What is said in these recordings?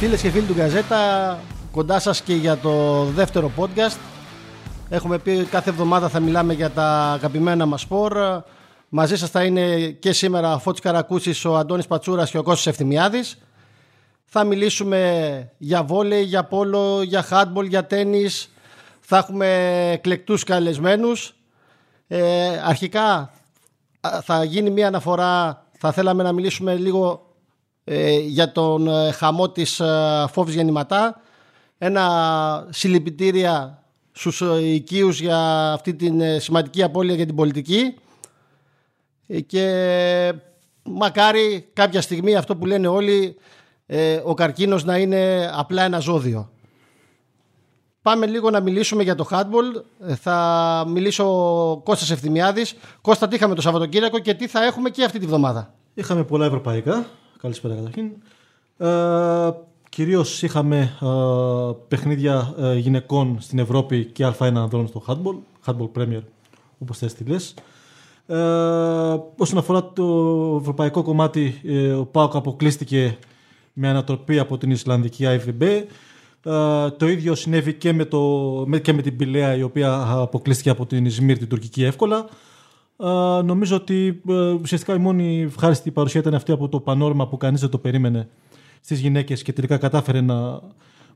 Φίλες και φίλοι του Γκαζέτα, κοντά σας και για το δεύτερο podcast. Έχουμε πει κάθε εβδομάδα θα μιλάμε για τα αγαπημένα μας σπορ. Μαζί σας θα είναι και σήμερα ο Φώτης Καρακούσης, ο Αντώνης Πατσούρας και ο Κώστας Ευθυμιάδης. Θα μιλήσουμε για βόλεϊ, για πόλο, για χάντμπολ, για τένις. Θα έχουμε εκλεκτούς καλεσμένους. Ε, αρχικά θα γίνει μια αναφορά, θα θέλαμε να μιλήσουμε λίγο ε, για τον ε, χαμό της ε, Φόβης Γεννηματά. Ένα συλληπιτήρια στους οικείους για αυτή την σημαντική απώλεια για την πολιτική και μακάρι κάποια στιγμή αυτό που λένε όλοι ο καρκίνος να είναι απλά ένα ζώδιο. Πάμε λίγο να μιλήσουμε για το handball. Θα μιλήσω ο Κώστας Ευθυμιάδης. Κώστα, τι είχαμε το Σαββατοκύριακο και τι θα έχουμε και αυτή τη βδομάδα; Είχαμε πολλά ευρωπαϊκά. Καλησπέρα καταρχήν. Ε, Κυρίως είχαμε ε, παιχνίδια ε, γυναικών στην Ευρώπη και Α1 ανδρών στο handball. Handball Premier, όπως θες τη λες. Ε, όσον αφορά το ευρωπαϊκό κομμάτι, ε, ο ΠΑΟΚ αποκλείστηκε με ανατροπή από την Ισλανδική IVB. Ε, το ίδιο συνέβη και με, το, και με την Πηλαία η οποία αποκλείστηκε από την Ισμύρ την τουρκική εύκολα νομίζω ότι ε, ουσιαστικά η μόνη ευχάριστη παρουσία ήταν αυτή από το πανόρμα που κανείς δεν το περίμενε στις γυναίκες και τελικά κατάφερε να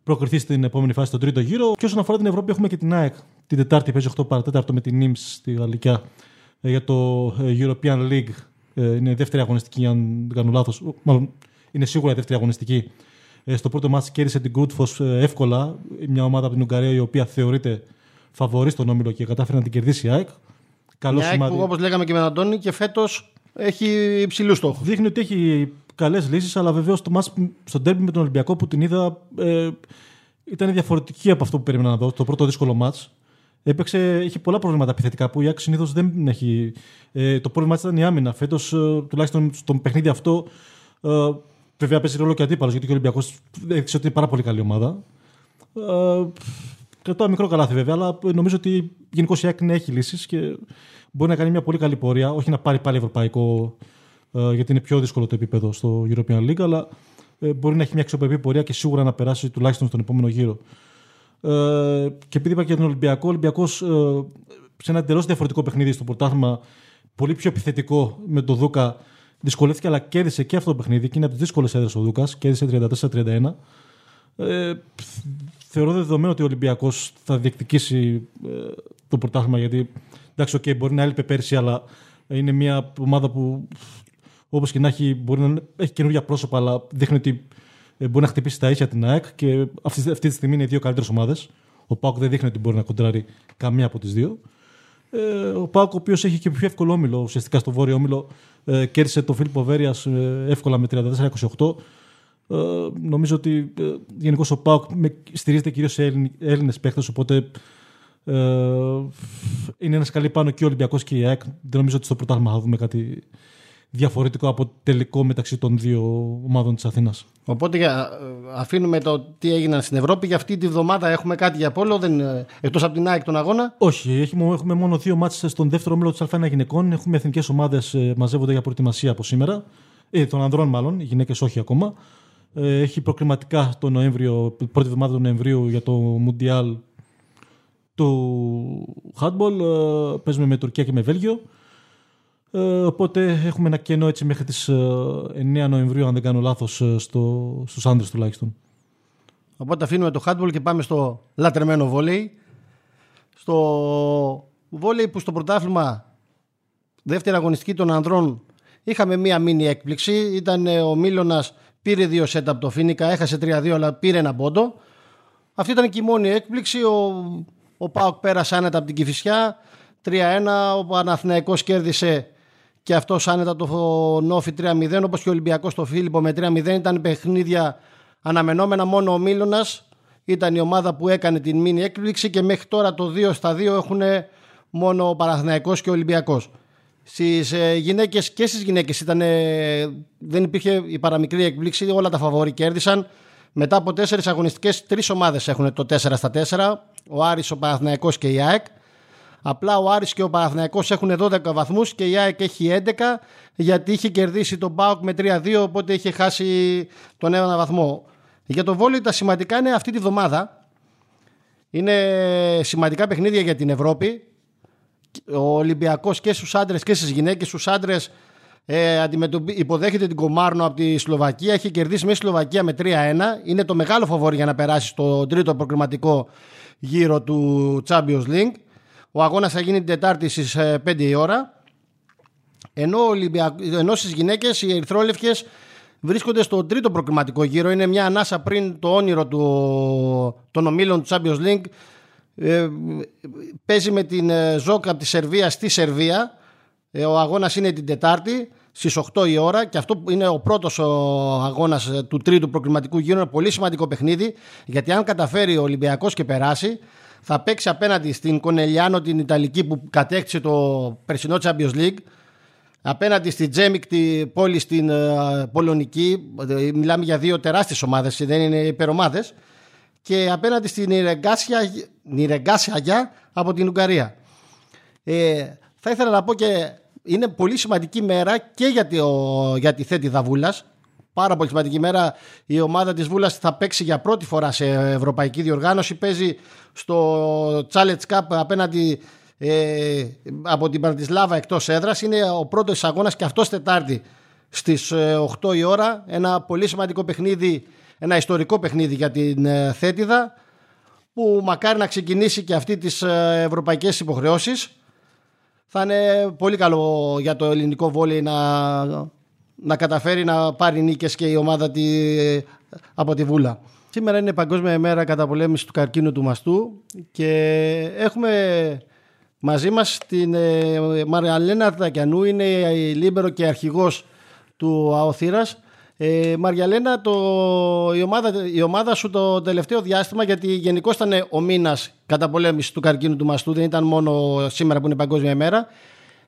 προκριθεί στην επόμενη φάση, στον τρίτο γύρο. Και όσον αφορά την Ευρώπη, έχουμε και την ΑΕΚ την Τετάρτη, παίζει 8 παρατέταρτο με την Νίμς στη Γαλλικιά ε, για το ε, European League. Είναι η δεύτερη αγωνιστική, αν δεν κάνω λάθος. Μάλλον είναι σίγουρα η δεύτερη αγωνιστική. Στο πρώτο μάτι κέρδισε την Γκρούτφο εύκολα. Μια ομάδα από την Ουγγαρία η οποία θεωρείται φαβορή στον όμιλο και κατάφερε να την κερδίσει η ΑΕΚ. Καλό Μια σημάδι. Που όπως λέγαμε και με τον Αντώνη και φέτος έχει υψηλούς στόχους. Δείχνει ότι έχει καλές λύσεις, αλλά βεβαίως το μάτς στον τέρμι με τον Ολυμπιακό που την είδα ε, ήταν διαφορετική από αυτό που περίμενα να δω. Το πρώτο δύσκολο μάτς. Έπαιξε, είχε πολλά προβλήματα επιθετικά που η Άκη συνήθως δεν έχει. Ε, το πρόβλημα ήταν η άμυνα. Φέτος, ε, τουλάχιστον στο παιχνίδι αυτό, ε, βέβαια παίζει ρόλο και αντίπαλος γιατί και ο Ολυμπιακός έδειξε ότι είναι πάρα πολύ καλή ομάδα. Ε, Κρατάω μικρό καλάθι βέβαια, αλλά νομίζω ότι γενικώς η Άκη έχει λύσεις και μπορεί να κάνει μια πολύ καλή πορεία. Όχι να πάρει πάλι ευρωπαϊκό, ε, γιατί είναι πιο δύσκολο το επίπεδο στο European League, αλλά ε, μπορεί να έχει μια αξιοπρεπή πορεία και σίγουρα να περάσει τουλάχιστον στον επόμενο γύρο. Ε, και επειδή είπα και για τον Ολυμπιακό, ο Ολυμπιακός σε ένα εντελώς διαφορετικό παιχνίδι στο πρωτάθλημα, πολύ πιο επιθετικό με τον Δούκα, δυσκολεύτηκε αλλά κέρδισε και αυτό το παιχνίδι και είναι από τις δύσκολες έδρες ο Δούκας. Κέρδισε 34-31. Ε, θεωρώ δεδομένο ότι ο Ολυμπιακός θα διεκδικήσει ε, το πρωτάθλημα γιατί εντάξει, okay, μπορεί να έλειπε πέρσι, αλλά είναι μια ομάδα που όπως και να έχει μπορεί να έχει καινούργια πρόσωπα, αλλά δείχνει ότι ε, μπορεί να χτυπήσει τα ίσια την ΑΕΚ και αυτή, αυτή τη στιγμή είναι οι δύο καλύτερες ομάδες. Ο Πάουκ δεν δείχνει ότι μπορεί να κοντράρει καμία από τις δύο. Ε, ο Πάουκ, ο οποίος έχει και πιο εύκολο όμιλο, ουσιαστικά στο βόρειο όμιλο, ε, κέρδισε το Φίλιππο Βέρεια ε, εύκολα με 34-28. Ε, νομίζω ότι ε, γενικώς ο Πάουκ στηρίζεται κυρίως σε Έλληνες παίχτες, οπότε ε, είναι ένας καλή πάνω και ο Ολυμπιακός και η ΑΕΚ. Δεν νομίζω ότι στο πρωτάθλημα θα δούμε κάτι διαφορετικό από τελικό μεταξύ των δύο ομάδων της Αθήνας. Οπότε για, αφήνουμε το τι έγιναν στην Ευρώπη. Για αυτή τη βδομάδα έχουμε κάτι για πόλο, εκτός από την ΑΕΚ τον αγώνα. Όχι, έχουμε, έχουμε μόνο δύο μάτσε στον δεύτερο όμιλο της Α1 γυναικών. Έχουμε εθνικές ομάδες μαζεύονται για προετοιμασία από σήμερα. Ε, των ανδρών μάλλον, οι γυναίκες όχι ακόμα. Ε, έχει προκριματικά το Νοέμβριο, πρώτη εβδομάδα του Νοεμβρίου για το Μουντιάλ του Handball. Ε, παίζουμε με Τουρκία και με Βέλγιο. Ε, οπότε έχουμε ένα κενό έτσι μέχρι τις 9 Νοεμβρίου, αν δεν κάνω λάθος, στο, στους άντρες τουλάχιστον. Οπότε αφήνουμε το handball και πάμε στο λατρεμένο βόλεϊ. Στο βόλεϊ που στο πρωτάθλημα δεύτερη αγωνιστική των ανδρών είχαμε μία μίνι έκπληξη. Ήταν ο Μίλωνας Πήρε δύο σετ από το Φίνικα, έχασε 3-2, αλλά πήρε ένα πόντο. Αυτή ήταν και η μόνη έκπληξη. Ο, ο Πάοκ πέρασε άνετα από την Κυφυσιά. 3-1. Ο Παναθηναϊκός κέρδισε και αυτός άνετα το Νόφι 3-0. Όπως και ο Ολυμπιακός στο Φίλιππο με 3-0. Ήταν παιχνίδια αναμενόμενα. Μόνο ο Μίλωνας ήταν η ομάδα που έκανε την μήνυ έκπληξη και μέχρι τώρα το 2 στα 2 έχουν μόνο ο Παναθηναϊκός και ο Ολυμπιακός. Στις ε, γυναίκες και στις γυναίκες δεν υπήρχε η παραμικρή εκπλήξη. Όλα τα φαβόρη κέρδισαν. Μετά από τέσσερις αγωνιστικές, τρεις ομάδες έχουν το 4 στα 4. Ο Άρης, ο Παναθηναϊκός και η ΑΕΚ. Απλά ο Άρης και ο Παναθηναϊκός έχουν 12 βαθμούς και η ΑΕΚ έχει 11 γιατί είχε κερδίσει τον ΠΑΟΚ με 3-2 οπότε είχε χάσει τον ένα βαθμό. Για το βόλιο τα σημαντικά είναι αυτή τη βδομάδα. Είναι σημαντικά παιχνίδια για την Ευρώπη. Ο Ολυμπιακός και στους άντρες και στις γυναίκες. Στους άντρες ε, υποδέχεται την Κομάρνο από τη Σλοβακία. Έχει κερδίσει μέσα στη Σλοβακία με 3-1. Είναι το μεγάλο φοβόρι για να περάσει στο τρίτο προκριματικό γύρο του Champions League. Ο αγώνας θα γίνει την Τετάρτη στις 5 η ώρα. Ενώ, ενώ στις γυναίκες οι Ερυθρόλευκες βρίσκονται στο τρίτο προκριματικό γύρο. Είναι μια ανάσα πριν το όνειρο του, των ομίλων του Champions League. Ε, παίζει με την ε, Ζόκα από της Σερβίας στη Σερβία. Ε, ο αγώνας είναι την Τετάρτη στις 8 η ώρα και αυτό είναι ο πρώτος αγώνας ε, του τρίτου προκριματικού γύρου. Είναι πολύ σημαντικό παιχνίδι γιατί αν καταφέρει ο Ολυμπιακός και περάσει, θα παίξει απέναντι στην Κονελιάνο την Ιταλική που κατέκτησε το περσινό Champions League. Απέναντι στη Τζέμικ, τη πόλη στην ε, Πολωνική, μιλάμε για δύο τεράστιες ομάδες, δεν είναι υπερομάδες. Και απέναντι στην Νιρεγκάσια από την Ουγγαρία. Ε, θα ήθελα να πω και είναι πολύ σημαντική μέρα και για τη, για τη Θέτιδα Βούλας. Πάρα πολύ σημαντική μέρα. Η ομάδα της Βούλας θα παίξει για πρώτη φορά σε ευρωπαϊκή διοργάνωση. Παίζει στο Challenge Cup απέναντι ε, από την Παρτισλάβα εκτός έδρας. Είναι ο πρώτος αγώνας και αυτός Τετάρτη στις 8 ε, η ώρα. Ένα πολύ σημαντικό παιχνίδι, ένα ιστορικό παιχνίδι για την ε, Θέτιδα που μακάρι να ξεκινήσει και αυτή τις ε, ευρωπαϊκές υποχρεώσεις θα είναι πολύ καλό για το ελληνικό βόλεϊ να, να καταφέρει να πάρει νίκες και η ομάδα τη, από τη Βούλα. Σήμερα είναι Παγκόσμια ημέρα καταπολέμησης του καρκίνου του μαστού και έχουμε μαζί μας την ε, Μαριαλένα Αρτακιανού, είναι η λίμπερο και αρχηγός του ΑΟ Θήρας ε, Μαριαλένα, το, η, ομάδα, η ομάδα σου το τελευταίο διάστημα, γιατί γενικώς ήταν ο μήνας καταπολέμησης του καρκίνου του μαστού, δεν ήταν μόνο σήμερα που είναι Παγκόσμια ημέρα,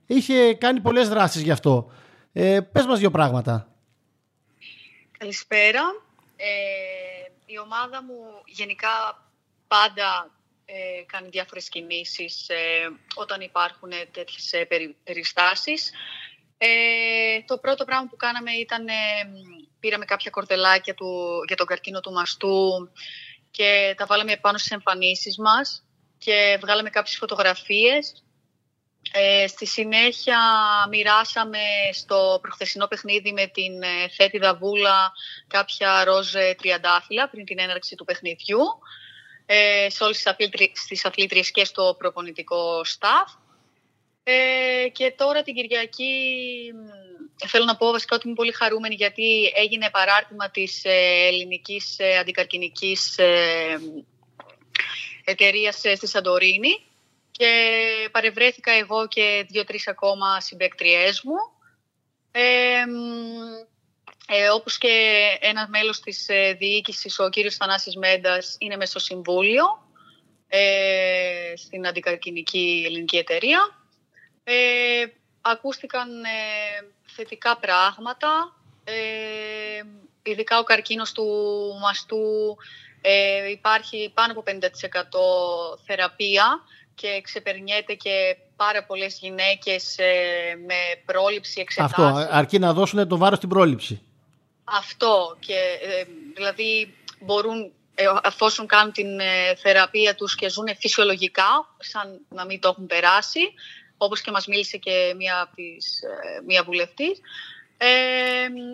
είχε κάνει πολλές δράσεις γι' αυτό. Ε, Πες μας δύο πράγματα. Καλησπέρα. Ε, η ομάδα μου γενικά πάντα ε, κάνει διάφορες κινήσεις ε, όταν υπάρχουν τέτοιες ε, περιστάσεις. Ε, το πρώτο πράγμα που κάναμε ήταν, ε, πήραμε κάποια κορδελάκια του, για τον καρκίνο του μαστού και τα βάλαμε πάνω στις εμφανίσεις μας και βγάλαμε κάποιες φωτογραφίες. Ε, στη συνέχεια μοιράσαμε στο προχθεσινό παιχνίδι με την ε, Θέτη Δαβούλα κάποια ροζ τριαντάφυλλα πριν την έναρξη του παιχνιδιού ε, σε όλες τις αθλήτριες και στο προπονητικό staff. Ε, και τώρα την Κυριακή θέλω να πω βασικά ότι είμαι πολύ χαρούμενη γιατί έγινε παράρτημα της ε, ελληνικής ε, αντικαρκυνικής ε, εταιρείας στη Σαντορίνη και παρευρέθηκα εγώ και δύο-τρεις ακόμα συμπέκτριές μου. Ε, όπως και ένας μέλος της ε, διοίκησης, ο κύριος Θανάσης Μέντας, είναι μέσα στο Συμβούλιο ε, στην Αντικαρκυνική Ελληνική Εταιρεία. Ε, ακούστηκαν ε, θετικά πράγματα, ε, ειδικά ο καρκίνος του μαστού ε, υπάρχει πάνω από 50% θεραπεία και ξεπερνιέται και πάρα πολλές γυναίκες με πρόληψη εξετάσεις. Αυτό, αρκεί να δώσουν το βάρος στην πρόληψη. Αυτό και δηλαδή μπορούν εφόσον κάνουν την θεραπεία τους και ζουν φυσιολογικά, σαν να μην το έχουν περάσει, όπως και μας μίλησε και μία, της, ε, μία βουλευτής. Ε,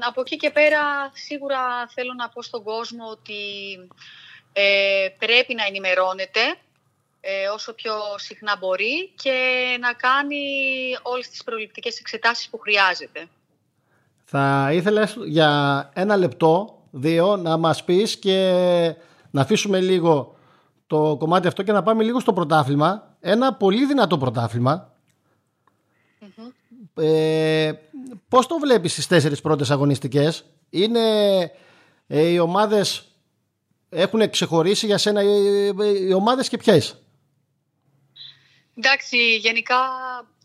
από εκεί και πέρα σίγουρα θέλω να πω στον κόσμο ότι ε, πρέπει να ενημερώνεται ε, όσο πιο συχνά μπορεί και να κάνει όλες τις προληπτικές εξετάσεις που χρειάζεται. Θα ήθελα για ένα λεπτό, δύο, να μας πεις και να αφήσουμε λίγο το κομμάτι αυτό και να πάμε λίγο στο πρωτάθλημα. Ένα πολύ δυνατό πρωτάθλημα ε, πώς το βλέπεις στις τέσσερις πρώτες αγωνιστικές; Είναι ε, οι ομάδες έχουν ξεχωρίσει για σένα οι, οι ομάδες και ποιες; Εντάξει, γενικά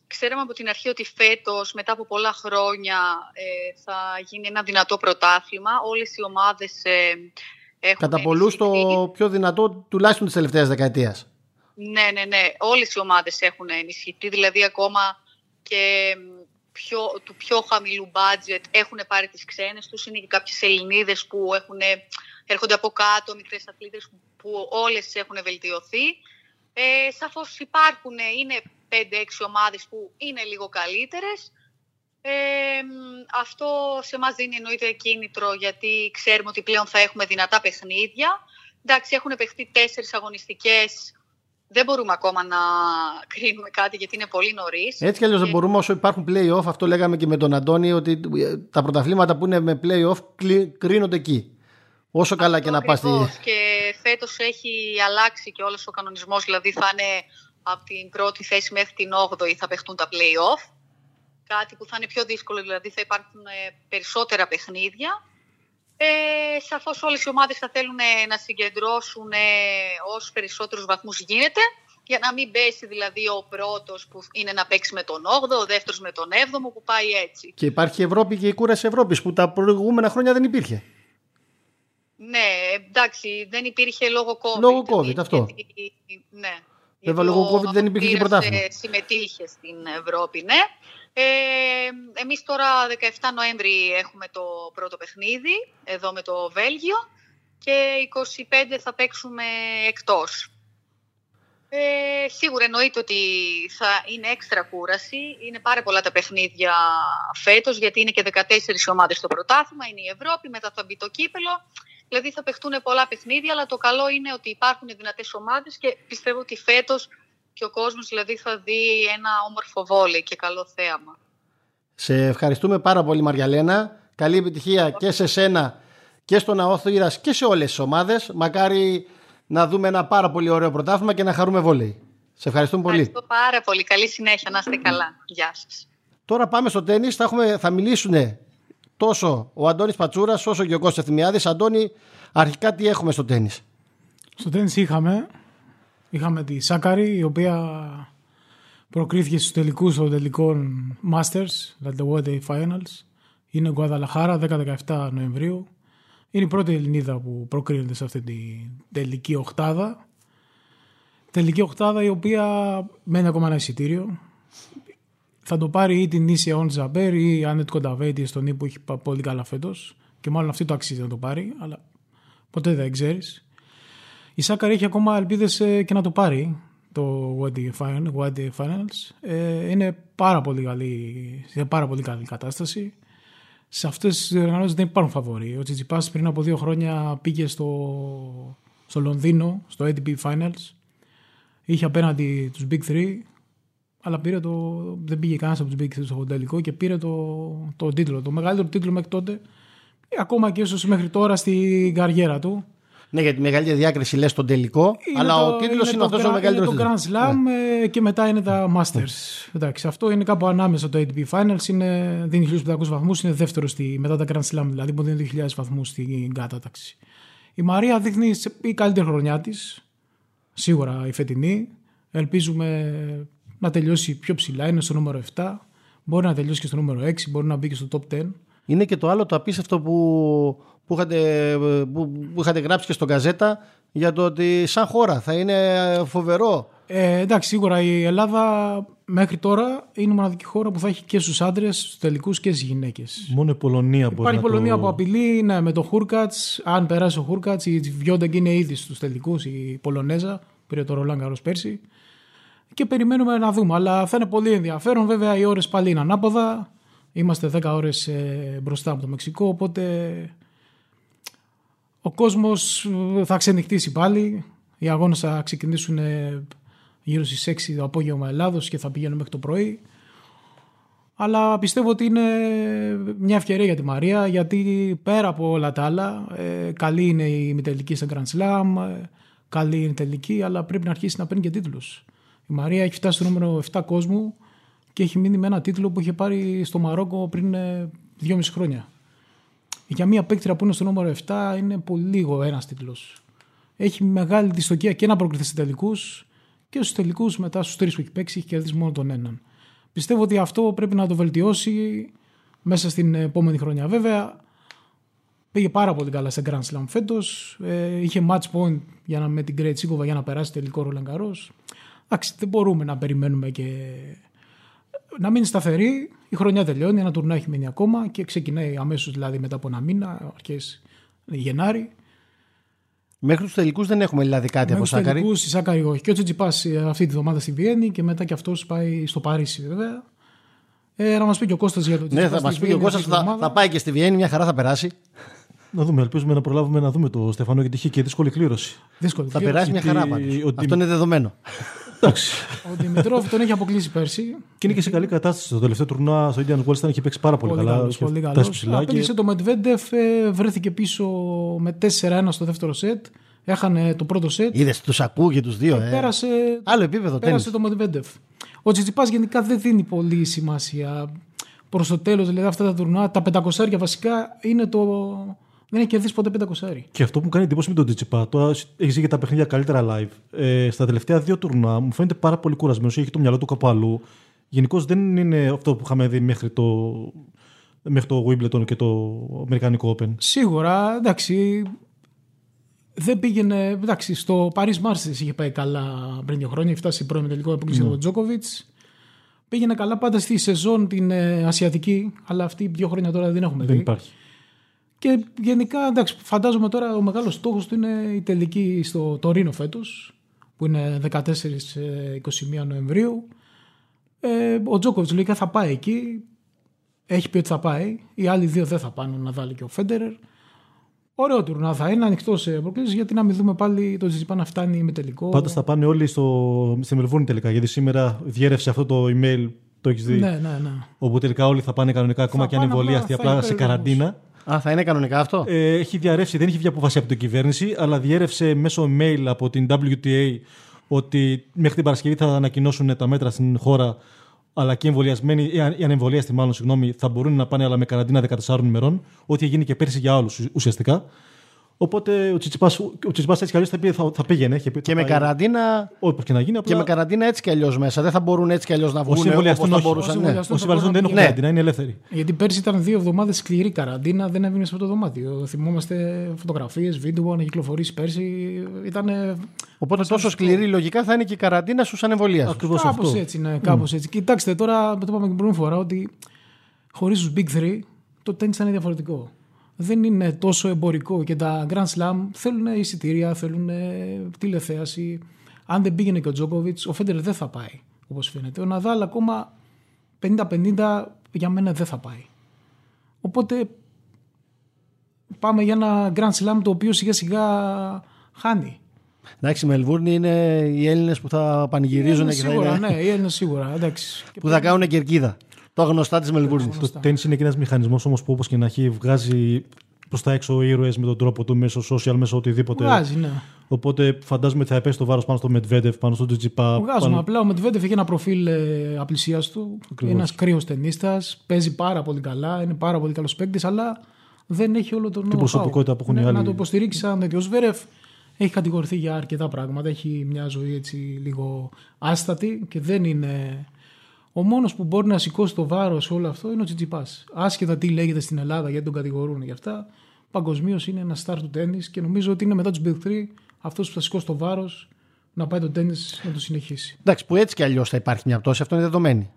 ξέραμε από την αρχή ότι φέτος μετά από πολλά χρόνια ε, θα γίνει ένα δυνατό πρωτάθλημα. Όλες οι ομάδες ε, έχουν Κατά πολλούς το πιο δυνατό τουλάχιστον της τελευταίας δεκαετίας. Ναι, ναι, ναι. Όλες οι ομάδες έχουν ενισχυθεί. Δηλαδή ακόμα και πιο, του πιο χαμηλού budget έχουν πάρει τις ξένες τους. Είναι και κάποιες Ελληνίδες που έχουν έρχονται από κάτω, μικρές αθλήτες που όλες έχουν βελτιωθεί. Ε, σαφώς υπάρχουν, είναι 5-6 ομάδες που είναι λίγο καλύτερες. Ε, αυτό σε μας δίνει εννοείται κίνητρο γιατί ξέρουμε ότι πλέον θα έχουμε δυνατά παιχνίδια. Εντάξει, έχουν παιχτεί τέσσερις αγωνιστικές δεν μπορούμε ακόμα να κρίνουμε κάτι γιατί είναι πολύ νωρίς. Έτσι κι αλλιώς δεν μπορούμε όσο υπάρχουν play-off. Αυτό λέγαμε και με τον Αντώνη ότι τα πρωταθλήματα που είναι με play-off κρίνονται εκεί. Όσο καλά και να πας. Στη... Και φέτος έχει αλλάξει και όλος ο κανονισμός. Δηλαδή θα είναι από την πρώτη θέση μέχρι την 8η θα παιχτούν τα play-off. Κάτι που θα είναι πιο δύσκολο, δηλαδή θα υπάρχουν ε, περισσότερα παιχνίδια. Ε, Σαφώς όλες οι ομάδες θα θέλουν να συγκεντρώσουν ε, όσο περισσότερους βαθμούς γίνεται για να μην πέσει δηλαδή ο πρώτος που είναι να παίξει με τον 8ο, ο δεύτερος με τον 7ο που πάει έτσι. Και υπάρχει Ευρώπη και η κούραση Ευρώπης που τα προηγούμενα χρόνια δεν υπήρχε. Ναι, εντάξει, δεν υπήρχε λόγω COVID. Λόγω COVID, αυτό. Γιατί, ναι. Βέβαια, λόγω COVID δεν υπήρχε και πρωτάθλημα. Συμμετείχε στην Ευρώπη, ναι. Ε, εμείς τώρα 17 Νοέμβρη έχουμε το πρώτο παιχνίδι εδώ με το Βέλγιο και 25 θα παίξουμε εκτός. Ε, σίγουρα εννοείται ότι θα είναι έξτρα κούραση. Είναι πάρα πολλά τα παιχνίδια φέτος γιατί είναι και 14 ομάδες στο πρωτάθλημα, είναι η Ευρώπη, μετά θα μπει το κύπελο. Δηλαδή θα παιχτούν πολλά παιχνίδια, αλλά το καλό είναι ότι υπάρχουν δυνατές ομάδες και πιστεύω ότι φέτος και ο κόσμος δηλαδή θα δει ένα όμορφο βόλεϊ και καλό θέαμα. Σε ευχαριστούμε πάρα πολύ Μαριαλένα. Καλή επιτυχία και σε σένα και στον Ναό και σε όλες τις ομάδες. Μακάρι να δούμε ένα πάρα πολύ ωραίο πρωτάθλημα και να χαρούμε βόλεϊ. Σε ευχαριστούμε πολύ. Ευχαριστώ πάρα πολύ. Καλή συνέχεια. Να είστε καλά. Γεια σας. Τώρα πάμε στο τέννις. Θα, έχουμε, θα μιλήσουν τόσο ο Αντώνης Πατσούρας όσο και ο Κώστας Θυμιάδης. Αντώνη, αρχικά τι έχουμε στο τέννις. Στο τέννις είχαμε Είχαμε τη Σάκαρη, η οποία προκρίθηκε στους τελικούς των τελικών Masters, δηλαδή το World Day Finals. Είναι Γκουαδαλαχάρα, 10-17 Νοεμβρίου. Είναι η πρώτη Ελληνίδα που προκρίνεται σε αυτή την τελική οχτάδα. Τελική οχτάδα η οποία μένει ακόμα ένα εισιτήριο. Θα το πάρει ή την Ίσια Ον Ζαμπέρ ή η Άνετ Κονταβέτη στον που έχει πολύ καλά φέτος. Και μάλλον αυτή το αξίζει να το πάρει, αλλά ποτέ δεν ξέρεις. Η Σάκαρη έχει ακόμα ελπίδες ε, και να το πάρει το Wadi Finals. Ε, είναι πάρα πολύ καλή, σε πάρα πολύ καλή κατάσταση. Σε αυτές τις διοργανώσεις δεν υπάρχουν φαβοροί. Ο Τσιτσιπάς πριν από δύο χρόνια πήγε στο, στο Λονδίνο, στο ATP Finals. Είχε απέναντι τους Big 3, αλλά πήρε το, δεν πήγε κανένας από τους Big 3 στο τελικό και πήρε το, το τίτλο. Το μεγαλύτερο τίτλο μέχρι τότε, ακόμα και ίσως μέχρι τώρα στην καριέρα του. Ναι, για τη μεγαλύτερη διάκριση λες τον τελικό, αλλά το, ο τίτλος είναι, είναι αυτός ο μεγαλύτερος τίτλο. Το Grand Slam ναι. και μετά είναι τα Masters. Εντάξει, αυτό είναι κάπου ανάμεσα το ATP Finals. Είναι, δίνει 1500 βαθμούς, είναι δεύτερος στη, μετά τα Grand Slam, δηλαδή που δίνει 2000 βαθμούς στην κατάταξη. Η Μαρία δείχνει η καλύτερη χρονιά της. Σίγουρα η φετινή. Ελπίζουμε να τελειώσει πιο ψηλά. Είναι στο νούμερο 7. Μπορεί να τελειώσει και στο νούμερο 6. Μπορεί να μπει και στο top 10. Είναι και το άλλο το απίστευτο που, που, είχατε, που, που είχατε γράψει και στον Καζέτα για το ότι σαν χώρα θα είναι φοβερό. Ε, εντάξει, σίγουρα η Ελλάδα μέχρι τώρα είναι η μοναδική χώρα που θα έχει και στους άντρες, στους τελικούς και στις γυναίκες. Μόνο η Πολωνία μπορεί Υπάρχει η Πολωνία το... που απειλεί ναι, με το Χούρκατς. Αν περάσει ο Χούρκατς, η Βιόντεγκ είναι ήδη στους τελικούς, η Πολωνέζα. Πήρε το Ρολάν Καρό πέρσι. Και περιμένουμε να δούμε. Αλλά θα είναι πολύ ενδιαφέρον. Βέβαια, οι ώρες πάλι είναι ανάποδα. Είμαστε 10 ώρες ε, μπροστά από το Μεξικό. Οπότε ο κόσμος ε, θα ξενυχτήσει πάλι. Οι αγώνες θα ξεκινήσουν ε, γύρω στις 6 το απόγευμα Ελλάδος και θα πηγαίνουν μέχρι το πρωί. Αλλά πιστεύω ότι είναι μια ευκαιρία για τη Μαρία γιατί πέρα από όλα τα άλλα ε, καλή είναι η μητελική στο Grand Slam, καλή είναι η τελική αλλά πρέπει να αρχίσει να παίρνει και τίτλους. Η Μαρία έχει φτάσει στο νούμερο 7 κόσμου και έχει μείνει με ένα τίτλο που είχε πάρει στο Μαρόκο πριν 2,5 χρόνια. Για μια παίκτρια που είναι στο νούμερο 7 είναι πολύ λίγο ένας τίτλος. Έχει μεγάλη δυστοκία και να προκριθεί σε τελικούς και στους τελικούς μετά στους τρεις που έχει παίξει έχει κερδίσει μόνο τον έναν. Πιστεύω ότι αυτό πρέπει να το βελτιώσει μέσα στην επόμενη χρονιά. Βέβαια, πήγε πάρα πολύ καλά σε Grand Slam φέτος. Ε, είχε match point για να, με την Great Σίκοβα για να περάσει τελικό Ρολαγκαρό. Εντάξει, δεν μπορούμε να περιμένουμε και να μείνει σταθερή. Η χρονιά τελειώνει, ένα τουρνά έχει μείνει ακόμα και ξεκινάει αμέσως δηλαδή μετά από ένα μήνα, αρχές Γενάρη. Μέχρι τους τελικούς δεν έχουμε δηλαδή κάτι από Μέχρι τους Σάκαρη; τελικούς, η Σάκαρη όχι. Και ο Τσιτσιπάς αυτή τη βδομάδα στη Βιέννη και μετά και αυτός πάει στο Παρίσι βέβαια. Ε, να μας πει και ο Κώστας για το Ναι, Τσιτσιπάς θα στη μας πει και ο Βιέννη Κώστας αυτή τη θα, βδομάδα. θα πάει και στη Βιέννη, μια χαρά θα περάσει. Να δούμε, ελπίζουμε να προλάβουμε να δούμε το Στεφανό γιατί είχε και δύσκολη κλήρωση. Δύσκολο. Θα Και περάσει μια γιατί χαρά πάντως. ο Αυτό Ντιμ- είναι δεδομένο. Εντάξει. Ο Δημητρόφ τον έχει αποκλείσει πέρσι. Και είναι και σε καλή κατάσταση. Το τελευταίο τουρνουά στο Indian Wells ήταν είχε παίξει πάρα πολύ, Πολύ καλά. καλός, είχε πολύ φτάσει καλός. ψηλά Απέλυσε και το Μετβέντεφ, ε, βρέθηκε πίσω με 4-1 στο δεύτερο σετ. Έχανε το πρώτο σετ. Είδες, τους ακούω και τους δύο. Ε. Πέρασε, Άλλο επίπεδο πέρασε τέννις. το Μετβέντεφ. Ο Τσιτσιπά γενικά δεν δίνει πολύ σημασία προς το τέλος. Δηλαδή αυτά τα τουρνουά, τα 500 βασικά είναι το. Δεν έχει κερδίσει ποτέ 500. Και αυτό που μου κάνει εντύπωση με τον Τζιτσιπά, τώρα έχεις δει και τα παιχνίδια καλύτερα live. Ε, στα τελευταία δύο τουρνουά μου φαίνεται πάρα πολύ κουρασμένος. Έχει το μυαλό του κάπου αλλού. Γενικώς δεν είναι αυτό που είχαμε δει μέχρι το, μέχρι το Wimbledon και το Αμερικανικό Open. Σίγουρα, εντάξει. Δεν πήγαινε. Εντάξει, στο Paris Masters είχε πάει καλά πριν δύο χρόνια. Έχει φτάσει πρώην τελικό αποκλείσει Ναι. τον Τζόκοβιτ. Πήγαινε καλά πάντα στη σεζόν την ε, Ασιατική, αλλά αυτή δύο χρόνια τώρα δεν έχουμε Δεν δει. υπάρχει. Και γενικά, εντάξει, φαντάζομαι τώρα ο μεγάλος στόχος του είναι η τελική στο Τωρίνο φέτος, που είναι 14-21 Νοεμβρίου. Ε, ο Τζόκοβιτς λογικά θα πάει εκεί. Έχει πει ότι θα πάει. Οι άλλοι δύο δεν θα πάνε, ο Ναδάλ και ο Φέντερερ. Ωραίο τουρνά θα είναι, ανοιχτό σε προκλήσει, γιατί να μην δούμε πάλι το Τζιζιπά να φτάνει με τελικό. Πάντως θα πάνε όλοι στο, στη Μελβούρνη τελικά. Γιατί σήμερα διέρευσε αυτό το email, το έχεις δει. Ναι, ναι, ναι. Όπου τελικά όλοι θα πάνε κανονικά, ακόμα Θα και αν πάνε, εμβολίαστοι, απλά θα απλά είναι σε περιορισμούς. καραντίνα. Α, θα είναι κανονικά αυτό; Ε, έχει διαρρεύσει, δεν έχει βγει απόφαση από την κυβέρνηση, αλλά διέρευσε μέσω mail από την WTA ότι μέχρι την Παρασκευή θα ανακοινώσουν τα μέτρα στην χώρα, αλλά και οι εμβολιασμένοι, ή αν- οι ανεμβολίαστοι μάλλον, συγγνώμη, θα μπορούν να πάνε αλλά με καραντίνα 14 ημερών, ό,τι έγινε και πέρσι για όλου ουσιαστικά. Οπότε ο Τσιτσιπάς, ο Τσιτσιπάς έτσι κι αλλιώς θα, πήγε- θα, θα πήγαινε. Είχε πει, και θα με πάει, καραντίνα. Όπως και να γίνει, απλά Και με καραντίνα έτσι κι αλλιώς μέσα. Δεν θα μπορούν έτσι κι αλλιώς να βγουν. εμβολιαστούν όπως θα όχι. μπορούσαν. Όσοι ναι. εμβολιαστούν όσοι θα βαλζόν δεν μπορούν έχουν να καραντίνα, είναι ελεύθεροι. Γιατί πέρσι ήταν δύο εβδομάδες σκληρή καραντίνα, δεν έβγαινε από το δωμάτιο. Θυμόμαστε φωτογραφίες, βίντεο, να κυκλοφορήσει πέρσι. Ήταν Οπότε τόσο σκληρή λογικά θα είναι και η καραντίνα στου ανεμβολία. Ακριβώς κάπως αυτό. έτσι. Ναι, κάπως έτσι. Κοιτάξτε τώρα, το είπαμε και την πρώτη φορά, ότι χωρίς τους Big Three το τέννη θα είναι διαφορετικό. Δεν είναι τόσο εμπορικό και τα Grand Slam θέλουν εισιτήρια, θέλουν τηλεθέαση. Αν δεν πήγαινε και ο Τζόκοβιτ, ο Φέντερ δεν θα πάει όπως φαίνεται. Ο Ναδάλ ακόμα 50-50 για μένα δεν θα πάει. Οπότε πάμε για ένα Grand Slam το οποίο σιγά σιγά χάνει. Εντάξει, η Μελβούρνη είναι οι Έλληνες που θα πανηγυρίζουν Είναι και θα, σίγουρα, είναι, ναι, οι Έλληνες σίγουρα. Εντάξει. Και που θα κάνουν κερκίδα. Το γνωστά της Μελβούρνης. Το τέννη είναι και ένας μηχανισμός όμως που όπως και να έχει βγάζει προς τα έξω ήρωες με τον τρόπο του μέσω social, μέσω οτιδήποτε. Βγάζει, ναι. Οπότε φαντάζομαι ότι θα πέσει το βάρος πάνω στο Medvedev, πάνω στο Τζιτζιπά. Βγάζουμε. Πάνω... Απλά ο Μετβέντεφ έχει ένα προφίλ ε, απλησίαστου. Ακριβώς. Ένας κρύος ταινίστα. Παίζει πάρα πολύ καλά. Είναι πάρα πολύ καλός παίκτης, αλλά δεν έχει όλο τον know-how. προσωπικότητα που έχουν οι ναι, άλλοι. Να το υποστηρίξει σαν τέτοιο. Ο Σβέρεφ έχει κατηγορηθεί για αρκετά πράγματα. Έχει μια ζωή έτσι λίγο άστατη και δεν είναι. Ο μόνος που μπορεί να σηκώσει το βάρος σε όλο αυτό είναι ο Τσιτσιπάς. Άσχετα τι λέγεται στην Ελλάδα γιατί τον κατηγορούν για αυτά, παγκοσμίως είναι ένας στάρ του τέννη και νομίζω ότι είναι μετά τους Big 3 αυτός που θα σηκώσει το βάρος να πάει το τέννη να το συνεχίσει. Εντάξει, που έτσι κι αλλιώς θα υπάρχει μια πτώση, αυτό είναι δεδομένη.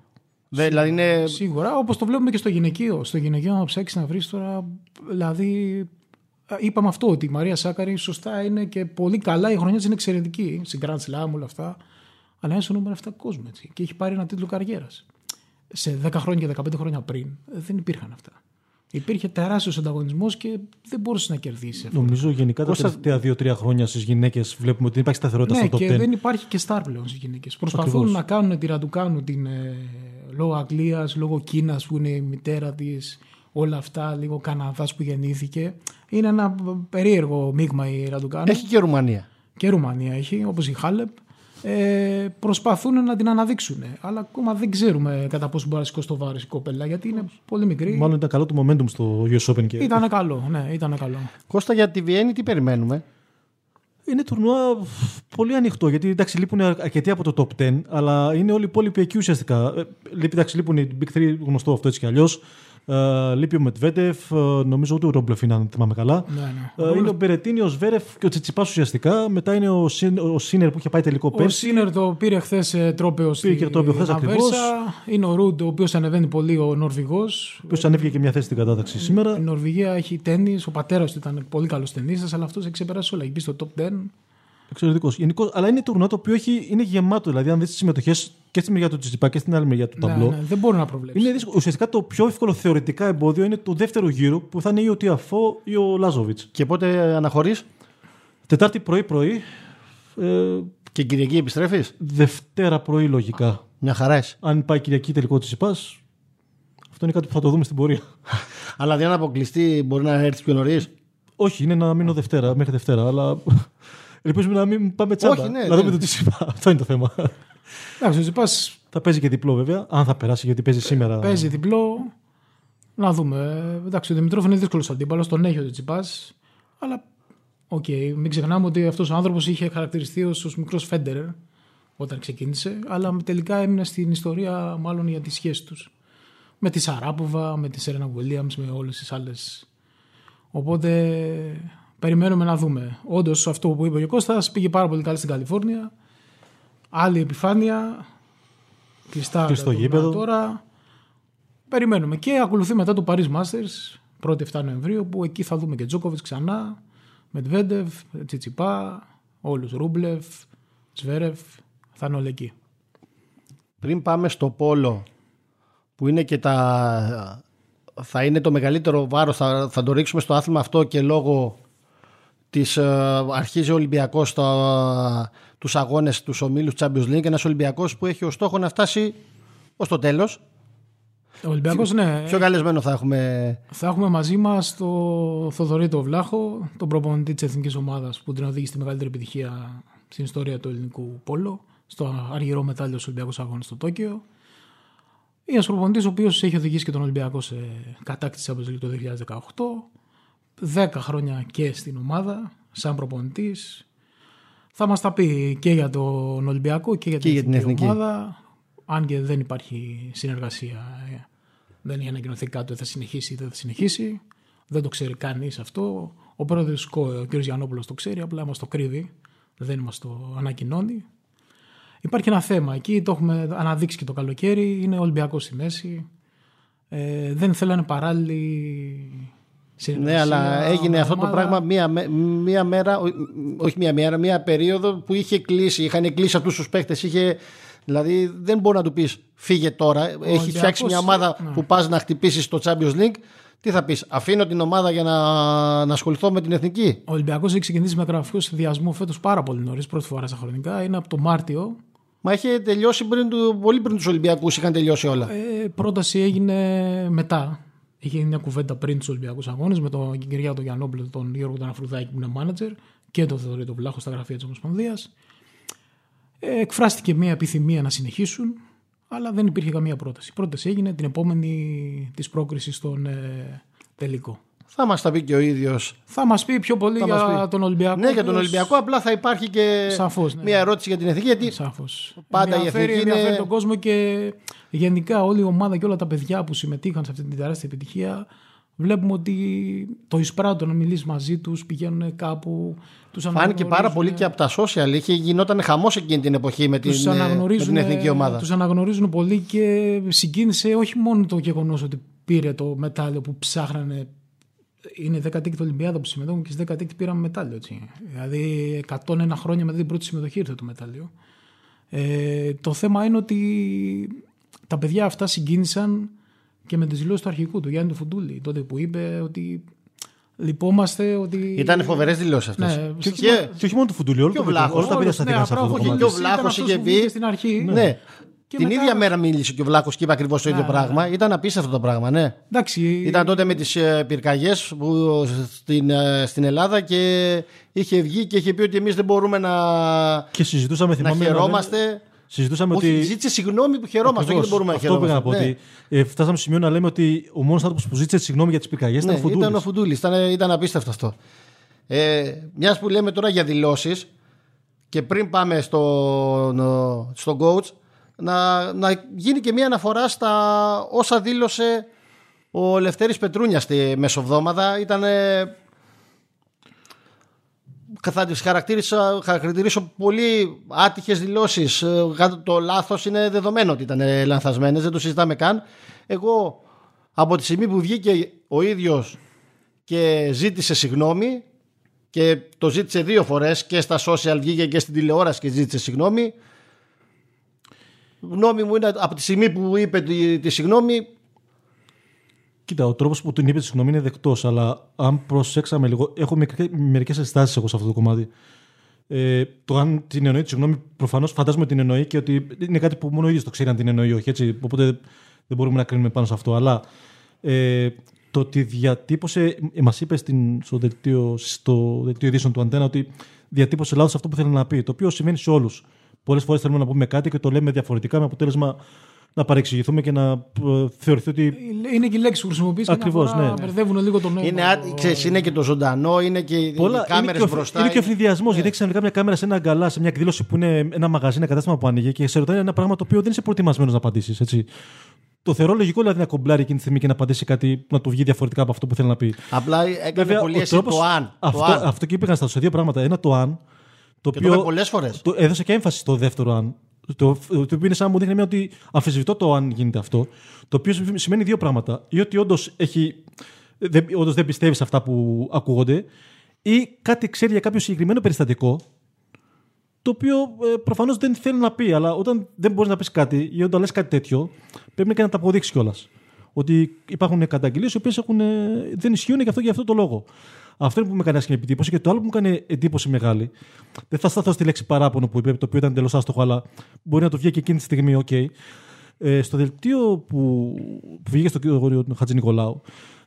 Δε, δηλαδή είναι. Σίγουρα, όπως το βλέπουμε και στο γυναικείο. Στο γυναικείο, να ψάξεις να βρεις τώρα. Δηλαδή, α, είπαμε αυτό ότι η Μαρία Σάκαρη σωστά είναι και πολύ καλά. Η χρονιά της είναι εξαιρετική. Στην Grand Slam, όλα αυτά. Αλλά είναι στο νούμερο 7 κόσμο έτσι. Και έχει πάρει ένα τίτλο καριέρας. Σε 10 χρόνια και 15 χρόνια πριν ε, δεν υπήρχαν αυτά. Υπήρχε τεράστιος ανταγωνισμός και δεν μπορούσες να κερδίσεις. αυτό. Νομίζω γενικά τα Κώστα- τελευταία 2-3 χρόνια στις γυναίκες βλέπουμε ότι δεν υπάρχει σταθερότητα Ναι, στο top και 10. δεν υπάρχει και στάρ πλέον στις γυναίκες. Προσπαθούν Ακριβώς. να κάνουν τη Ραντουκάνου την, ε, λόγω Αγγλίας, λόγω Κίνας που είναι η μητέρα της, όλα αυτά, λίγο Καναδάς που γεννήθηκε. Είναι ένα περίεργο μείγμα η Ραντουκάνου. Έχει και Ρουμανία. Και Ρουμανία έχει, όπως η Χάλεπ. Ε, προσπαθούν να την αναδείξουν. Αλλά ακόμα δεν ξέρουμε κατά πόσο μπορεί να σηκώσει το βάρος η κοπέλα, γιατί είναι πολύ μικρή. Μάλλον ήταν καλό το momentum στο US Open. Και... Ήταν καλό, ναι, ήταν καλό. Κώστα για τη Βιέννη τι περιμένουμε; Είναι τουρνουά πολύ ανοιχτό γιατί εντάξει, λείπουν αρκετοί από το top 10, αλλά είναι όλοι οι υπόλοιποι εκεί ουσιαστικά. Ε, λείπει- εντάξει, λείπουν οι Big 3, γνωστό αυτό έτσι κι αλλιώς. Ε, λείπει ο Μετβέντεφ, ε, νομίζω ούτε ο Ρόμπλεφ είναι, αν θυμάμαι καλά. Ναι, ναι. Ε, είναι ο Μπερετίνη, ο Σβέρεφ και ο Τσιτσιπάς ουσιαστικά. Μετά είναι ο, Σιν- ο Σίνερ που είχε πάει τελικό Ο πέρσι. Σίνερ το πήρε χθες τρόπεος στη Πήρε και τρόπαιο χθες Αβέρσα. ακριβώς. Είναι ο Ρούντ, ο οποίος ανεβαίνει πολύ, ο Νορβηγός. Ο οποίος ανέβηκε και μια θέση στην κατάταξη σήμερα. Η Νορβηγία έχει τέννη. Ο πατέρας του ήταν πολύ καλός ταινίστα, αλλά αυτός έχει ξεπεράσει όλα. Έχει μπει στο top 10. Εξαιρετικός. Γενικώς, αλλά είναι τουρνουά το οποίο έχει, είναι γεμάτο. Δηλαδή, αν δεις τις συμμετοχές και στη μεριά του Τσιτσιπά και στην άλλη μεριά του Ναι, ταμπλό. ναι, δεν μπορεί να προβλέψει. Είναι δύσκολο. Ουσιαστικά το πιο εύκολο θεωρητικά εμπόδιο είναι το δεύτερο γύρο που θα είναι ή ο Τιαφό ή ο Λάζοβιτς. Και πότε αναχωρείς; Τετάρτη πρωί-πρωί. Ε, και Κυριακή επιστρέφεις; Δευτέρα πρωί λογικά. Μια χαρά είσαι. Αν πάει Κυριακή τελικό τη ΙΠΑ, αυτό είναι κάτι που θα το δούμε στην πορεία. Αλλά δεν αποκλειστεί, μπορεί να έρθεις πιο νωρίς; Όχι, είναι να μείνω Δευτέρα, μέχρι Δευτέρα, αλλά ελπίζουμε να μην πάμε τσάμπα. Όχι, ναι, να ναι. δούμε το τι είπα. Αυτό είναι το θέμα. Εντάξει, ο Τσιτσιπάς θα παίζει και διπλό βέβαια, αν θα περάσει γιατί παίζει σήμερα. παίζει διπλό. Να δούμε. Ε, Εντάξει, ο Δημητρόφ είναι δύσκολος αντίπαλος, τον έχει ο Τσιτσιπάς. Αλλά οκ, μην ξεχνάμε ότι αυτός ο άνθρωπος είχε χαρακτηριστεί ως μικρός Φέντερερ όταν ξεκίνησε, αλλά τελικά έμεινε στην ιστορία μάλλον για τη σχέση τους. Με τη Σαράποβα, με τη Σέρενα Williams, με όλες τις άλλες. Οπότε περιμένουμε να δούμε. Όντως αυτό που είπε ο Κώστας πήγε πάρα πολύ καλά στην Καλιφόρνια. Άλλη επιφάνεια. Κλειστά Κλειστό τα τουρνουά γήπεδο. Τώρα. Περιμένουμε. Και ακολουθεί μετά το Paris Masters 1η-7 Νοεμβρίου που εκεί θα δούμε και Τζόκοβιτς ξανά. Μετβέντεβ, Τσιτσιπά, όλους. Ρούμπλεφ, Σβέρεφ. Θα είναι όλοι εκεί. Πριν πάμε στο πόλο που είναι και τα... θα είναι το μεγαλύτερο βάρος θα, θα το ρίξουμε στο άθλημα αυτό και λόγω της ε, αρχίζει ο Ολυμπιακός στα, τους αγώνες τους ομίλους Champions League ένας Ολυμπιακός που έχει ως στόχο να φτάσει ως το τέλος Ο Ολυμπιακός, ναι. πιο καλεσμένο θα έχουμε; Θα έχουμε μαζί μας τον Θοδωρή τον Βλάχο, τον προπονητή της εθνικής ομάδας που την οδήγησε στη μεγαλύτερη επιτυχία στην ιστορία του ελληνικού πόλο, στο αργυρό μετάλλιο στους Ολυμπιακούς Αγώνες στο Τόκιο. Είναι ένας προπονητής ο οποίος έχει οδηγήσει και τον Ολυμπιακό σε κατάκτηση από το 2018. 10 χρόνια και στην ομάδα, σαν προπονητής. Θα μας τα πει και για τον Ολυμπιακό και για την, Και για την εθνική. ομάδα. Αν και δεν υπάρχει συνεργασία ε, δεν έχει ανακοινωθεί κάτι ότι θα συνεχίσει ή δεν θα συνεχίσει. Δεν το ξέρει κανείς αυτό. Ο πρόεδρος ΚΟΕ, ο κ. Γιαννόπουλος, το ξέρει, απλά μας το κρύβει. Δεν μας το ανακοινώνει. Υπάρχει ένα θέμα εκεί, το έχουμε αναδείξει και το καλοκαίρι. Είναι Ολυμπιακός στη μέση. Ε, δεν θέλανε παράλληλη συνεργασία. Ναι, αλλά έγινε με αυτό το ομάδα. πράγμα μία, με- μία μέρα, ό- όχι μία μέρα, μία περίοδο που είχε κλείσει. Είχαν κλείσει αυτούς τους παίχτε. Είχε, δηλαδή δεν μπορεί να του πεις φύγε τώρα. Έχει Ολυμπιακός, φτιάξει μια ομάδα ναι. που πας να χτυπήσεις στο Champions League. Τι θα πεις, Αφήνω την ομάδα για να, να ασχοληθώ με την εθνική. Ο Ολυμπιακός έχει ξεκινήσει με γραφικό συνδυασμό φέτος πάρα πολύ νωρίς, πρώτη φορά στα χρονικά. Είναι από το Μάρτιο. Μα είχε τελειώσει πριν του, πολύ πριν τους Ολυμπιακούς, είχαν τελειώσει όλα. Ε, πρόταση έγινε μετά. Είχε γίνει μια κουβέντα πριν τους Ολυμπιακούς Αγώνες με τον Κυριάκο τον Γιαννόπουλο, τον Γιώργο τον Αφρουδάκη που είναι μάνατζερ και τον Θεοδωρή τον Βλάχο στα γραφεία της Ομοσπονδίας. Ε, εκφράστηκε μια επιθυμία να συνεχίσουν, αλλά δεν υπήρχε καμία πρόταση. Η πρόταση έγινε την επόμενη της πρόκρισης στον ε, τελικό. Θα μας τα πει και ο ίδιος. Θα μας πει πιο πολύ Θα μας για πει. τον Ολυμπιακό. Ναι, για τον οποίος- Ολυμπιακό, απλά θα υπάρχει και Σαφώς, ναι. μια ερώτηση για την εθνική. Γιατί Σαφώς. Πάντα η ενδιαφέρει, εθνική είναι- ενδιαφέρει τον κόσμο και γενικά όλη η ομάδα και όλα τα παιδιά που συμμετείχαν σε αυτή την τεράστια επιτυχία βλέπουμε ότι το εισπράττουν να μιλήσει μαζί τους, πηγαίνουν κάπου. Τους φάνηκε πάρα πολύ και από τα social. Είχε γινόταν χαμός εκείνη την εποχή με την, τους ε, με αναγνωρίζουν, την εθνική ομάδα. Τους αναγνωρίζουν πολύ και συγκίνησε όχι μόνο το γεγονός ότι πήρε το μετάλλιο που ψάχνανε. Είναι 16η Ολυμπιάδα που συμμετέχουν και στις 16η πήραμε μετάλλιο. Έτσι. Δηλαδή 101 χρόνια μετά την πρώτη συμμετοχή ήρθε το μετάλλιο. Ε, το θέμα είναι ότι τα παιδιά αυτά συγκίνησαν και με τις δηλώσεις του αρχικού του Γιάννη του Φουντούλη. Τότε που είπε ότι λυπόμαστε ότι. Ήταν φοβερές δηλώσεις αυτές. Ναι, και, και- Και όχι μόνο του Φουντούλη, όλο Και το ο παιδιά, Βλάχος, όλα τα παιδιά όλος, σταθήκαν ναι, σε αυτό το απλά όχι, κομμάτι. και ο Βλάχος Ήταν αυτός είχε που πει- βγήκε στην αρχή. ναι. Και την μετά- ίδια μέρα μίλησε και ο Βλάκος και είπε ακριβώς το ίδιο Ναι, πράγμα. ναι. Ήταν απίστευτο το πράγμα, ναι. Εντάξει, Ήταν τότε με τις πυρκαγιές στην, ε, στην Ελλάδα και είχε βγει και είχε πει ότι εμείς δεν μπορούμε να, Και συζητούσαμε, να θυμάμαι. να χαιρόμαστε. Συζητούσαμε Όχι, ότι. ζήτησε συγγνώμη που χαιρόμαστε, όχι Ακριβώς. δεν μπορούμε να Αυτό πήγα να πω. χαιρόμαστε. Ότι ε, φτάσαμε στο σημείο να λέμε ότι ο μόνος άνθρωπος που ζήτησε συγγνώμη για τις πυρκαγιές Ναι, ήταν ο ναι, Φουντούλης. ήταν ο Φουντούλης. Ήταν, ήταν απίστευτο αυτό. Ε, Μιας που λέμε τώρα για δηλώσεις και πριν πάμε στο, στον coach, να, να γίνει και μια αναφορά στα όσα δήλωσε Ο Λευτέρης Πετρούνιας στη μεσοβδόμαδα ήταν θα τις χαρακτήρισα, χαρακτηρίσω πολύ άτυχες δηλώσεις. Ε, το λάθος είναι δεδομένο ότι ήταν λανθασμένες, δεν το συζητάμε καν. Εγώ από τη στιγμή που βγήκε ο ίδιος και ζήτησε συγγνώμη και το ζήτησε δύο φορές και στα social βγήκε και στην τηλεόραση και ζήτησε συγγνώμη γνώμη μου είναι από τη στιγμή που είπε τη, τη συγγνώμη Κοίτα, ο τρόπος που την είπε τη συγγνώμη είναι δεκτός, αλλά αν προσέξαμε λίγο. Έχω μερικές ενστάσεις εγώ σε αυτό το κομμάτι. Ε, το αν την εννοεί τη συγγνώμη, προφανώς φαντάζομαι την εννοεί και ότι είναι κάτι που μόνο ο ίδιος το ξέρει αν την εννοεί όχι. Έτσι, οπότε δεν μπορούμε να κρίνουμε πάνω σε αυτό. Αλλά ε, το ότι διατύπωσε, ε, μας είπε στην, στο δελτίο, στο δελτίο ειδήσεων του Αντένα ότι διατύπωσε λάθος αυτό που θέλει να πει. Το οποίο σημαίνει σε όλους. Πολλές φορές θέλουμε να πούμε κάτι και το λέμε διαφορετικά με αποτέλεσμα να παρεξηγηθούμε και να ε, θεωρηθεί ότι. Είναι και η λέξη που χρησιμοποιείς και Ακριβώς, να ναι. μπερδεύουν λίγο τον νόημα. είναι, ά- ξέρεις, είναι και το ζωντανό, είναι και οι Πολλά, κάμερες είναι και ο, μπροστά. Είναι και ο ευνηδιασμό. Γιατί έχει ξαφνικά μια κάμερα σε ένα αγκαλά, σε μια εκδήλωση που είναι ένα μαγαζί, ένα κατάστημα που ανοίγει και σε ρωτάει ένα πράγμα το οποίο δεν είσαι προετοιμασμένος να απαντήσεις. Το θεωρώ λογικό δηλαδή να κομπλάρει εκείνη τη στιγμή και να απαντήσει κάτι που να του βγει διαφορετικά από αυτό που θέλει να πει. Απλά έκανε Βέβαια, πολύ ο εσύ τρόπος- το αν. Αυτό, το αν. αυτό και είπε να σε δύο πράγματα. Ένα το αν. Το Και το είπε οποίο πολλές φορές. το έδωσε και έμφαση στο δεύτερο αν. Το, το οποίο είναι σαν να μου δείχνει μια ότι αμφισβητώ το αν γίνεται αυτό. Το οποίο σημαίνει δύο πράγματα. Ή ότι όντως δεν, όντως δεν πιστεύει σε αυτά που ακούγονται, ή κάτι ξέρει για κάποιο συγκεκριμένο περιστατικό, το οποίο ε, προφανώς δεν θέλει να πει. Αλλά όταν δεν μπορείς να πεις κάτι ή όταν λες κάτι τέτοιο, πρέπει και να τα αποδείξεις κιόλας. Ότι υπάρχουν καταγγελίες οι οποίες δεν ισχύουν και αυτό για αυτό το λόγο. Αυτό είναι που με έκανε άσχημη εντύπωση. Και το άλλο που μου έκανε εντύπωση μεγάλη, δεν θα σταθώ στη λέξη παράπονο που είπε, το οποίο ήταν εντελώς άστοχο, αλλά μπορεί να το βγει και εκείνη τη στιγμή, οκ. Ε, στο δελτίο που, που βγήκε στο κύριο Χατζηνικολάου,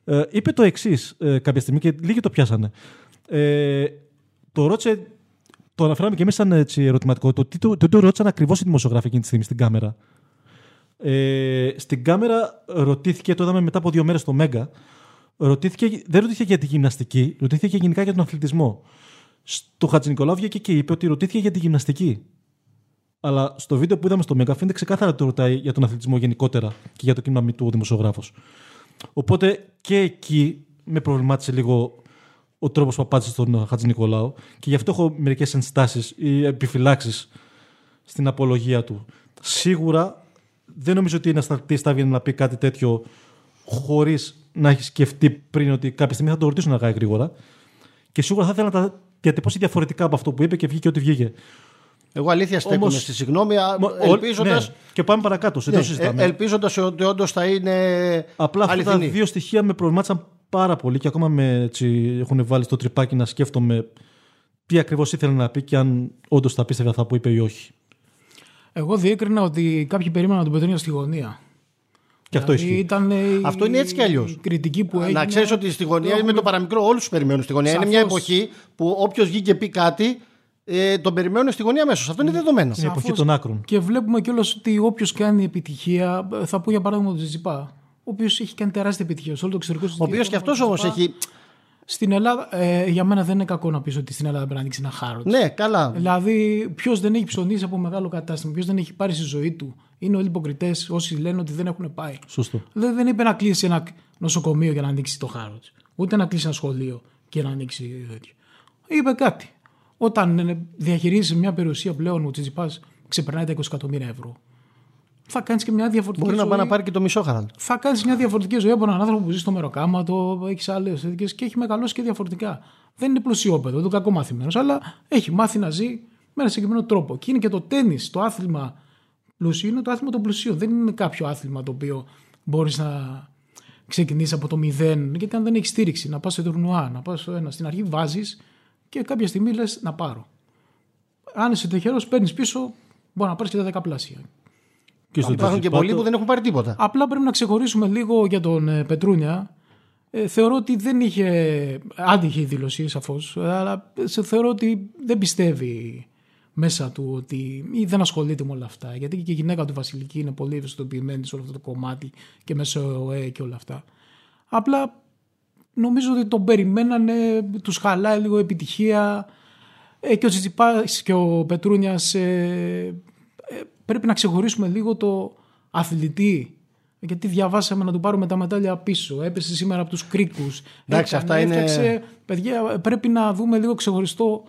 ε, είπε το εξής ε, κάποια στιγμή και λίγοι το πιάσανε. Ε, το ρώτησε, το αναφέραμε και εμείς σαν έτσι, ερωτηματικό, το τι το, το, το ρώτησαν ακριβώς οι δημοσιογράφοι εκείνη τη στιγμή στην κάμερα. Ε, στην κάμερα ρωτήθηκε, το είδαμε μετά από δύο μέρες στο Μέγκα, ρωτήθηκε, δεν ρωτήθηκε για τη γυμναστική, ρωτήθηκε γενικά για τον αθλητισμό. Στο Χατζη Νικολάου βγήκε και είπε ότι ρωτήθηκε για τη γυμναστική. Αλλά στο βίντεο που είδαμε στο Μέγκα φαίνεται ξεκάθαρα ότι το ρωτάει για τον αθλητισμό γενικότερα και για το κίνημα του ο δημοσιογράφος. Οπότε και εκεί με προβλημάτισε λίγο ο τρόπος που απάντησε στον Χατζη Νικολάου και γι' αυτό έχω μερικές ενστάσεις ή επιφυλάξεις στην απολογία του. Σίγουρα δεν νομίζω ότι ένας στρατή θα βγει να πει κάτι τέτοιο χωρίς να έχεις σκεφτεί πριν ότι κάποια στιγμή θα το ρωτήσουν αργά ή γρήγορα. Και σίγουρα θα ήθελα να τα διατυπώσει διαφορετικά από αυτό που είπε και βγήκε ό,τι βγήκε. Εγώ αλήθεια στέκομαι Όμως- στη συγγνώμη, Μα- ο- ελπίζοντα. ναι, και πάμε παρακάτω. σε Ναι, το συζητάμε. ελπίζοντας ότι όντως θα είναι Απλά αυτά τα αληθινή. δύο στοιχεία με προβλημάτισαν πάρα πολύ και ακόμα με έτσι, έχουν βάλει στο τρυπάκι να σκέφτομαι τι ακριβώς ήθελε να πει και αν όντως τα πίστευε αυτά που είπε ή όχι. Εγώ διέκρινα ότι κάποιοι περίμεναν τον Πετρίνιο στη γωνία. Και αυτό Δηλαδή ισχύει. Ήταν ε, η- Αυτό είναι έτσι κι αλλιώς. Η κριτική που έγινε. Να ξέρεις ότι στη γωνία έχουμε- με το παραμικρό όλους τους περιμένουν στη γωνία. Είναι μια Σαφώς. εποχή που όποιος βγει και πει κάτι, ε, τον περιμένουν στη γωνία αμέσως. Αυτό είναι δεδομένο. Είναι η εποχή Σαφώς. των άκρων. Και βλέπουμε κιόλας ότι όποιος κάνει επιτυχία, θα πω για παράδειγμα τον Τζιζιπά, ο οποίος έχει κάνει τεράστια επιτυχία σε όλο το εξωτερικό Ο οποίος και αυτός όμως έχει. Στην Ελλάδα, ε, για μένα δεν είναι κακό να πεις ότι στην Ελλάδα πρέπει να ανοίξει ένα χάρο. Ναι, καλά. Δηλαδή, ποιος δεν έχει ψωνίσει από μεγάλο κατάστημα, ποιος δεν έχει πάρει στη ζωή του. Είναι όλοι υποκριτές όσοι λένε ότι δεν έχουν πάει. Σωστό. Δηλαδή, δεν είπε να κλείσει ένα νοσοκομείο για να ανοίξει το χάρο της. Ούτε να κλείσει ένα σχολείο και να ανοίξει τέτοιο. Είπε κάτι. Όταν ε, διαχειρίζει μια περιουσία πλέον ο Τσιτσιπάς ξεπερνάει τα 20 εκατομμύρια ευρώ. Θα κάνεις και μια διαφορετική Μπορεί να ζωή. πάει να πάρει και το μισό χαράλ. Θα κάνεις μια διαφορετική ζωή από έναν άνθρωπο που ζει στο μεροκάματο, έχεις άλλες τέτοιες και έχει μεγαλώσει και διαφορετικά. Δεν είναι πλουσιόπεδο, δεν είναι κακό μαθημένο, αλλά έχει μάθει να ζει με ένα συγκεκριμένο τρόπο. Και είναι και το τέννη, το άθλημα πλουσίου, είναι το άθλημα των πλουσίων. Δεν είναι κάποιο άθλημα το οποίο μπορείς να ξεκινήσεις από το μηδέν, γιατί αν δεν έχεις στήριξη, να πας σε τουρνουά, να πας στο ένα, στην αρχή βάζεις και κάποια στιγμή λες να πάρω. Αν είσαι τυχερός, παίρνεις πίσω, μπορεί να πάρεις και τα δεκαπλάσια. Και στο Υπάρχουν και Τζιζιπά πολλοί το- που δεν έχουν πάρει τίποτα. Απλά πρέπει να ξεχωρίσουμε λίγο για τον ε, Πετρούνια. Ε, θεωρώ ότι δεν είχε. Άντυχε η δήλωση, σαφώς. Αλλά σε θεωρώ ότι δεν πιστεύει μέσα του ότι. ή δεν ασχολείται με όλα αυτά. Γιατί και η γυναίκα του Βασιλική είναι πολύ ευαισθητοποιημένη σε όλο αυτό το κομμάτι και μέσα στο ΟΕ και όλα αυτά. Απλά νομίζω ότι τον περιμένανε, τους χαλάει λίγο επιτυχία ε, και ο Τσιτσιπάς και ο Πετρούνιας ε, ε, πρέπει να ξεχωρίσουμε λίγο το αθλητή Γιατί διαβάσαμε να του πάρουμε τα μετάλλια πίσω. Έπεσε σήμερα από τους κρίκους. Εντάξει, αυτά είναι- Παιδιά, πρέπει να δούμε λίγο ξεχωριστό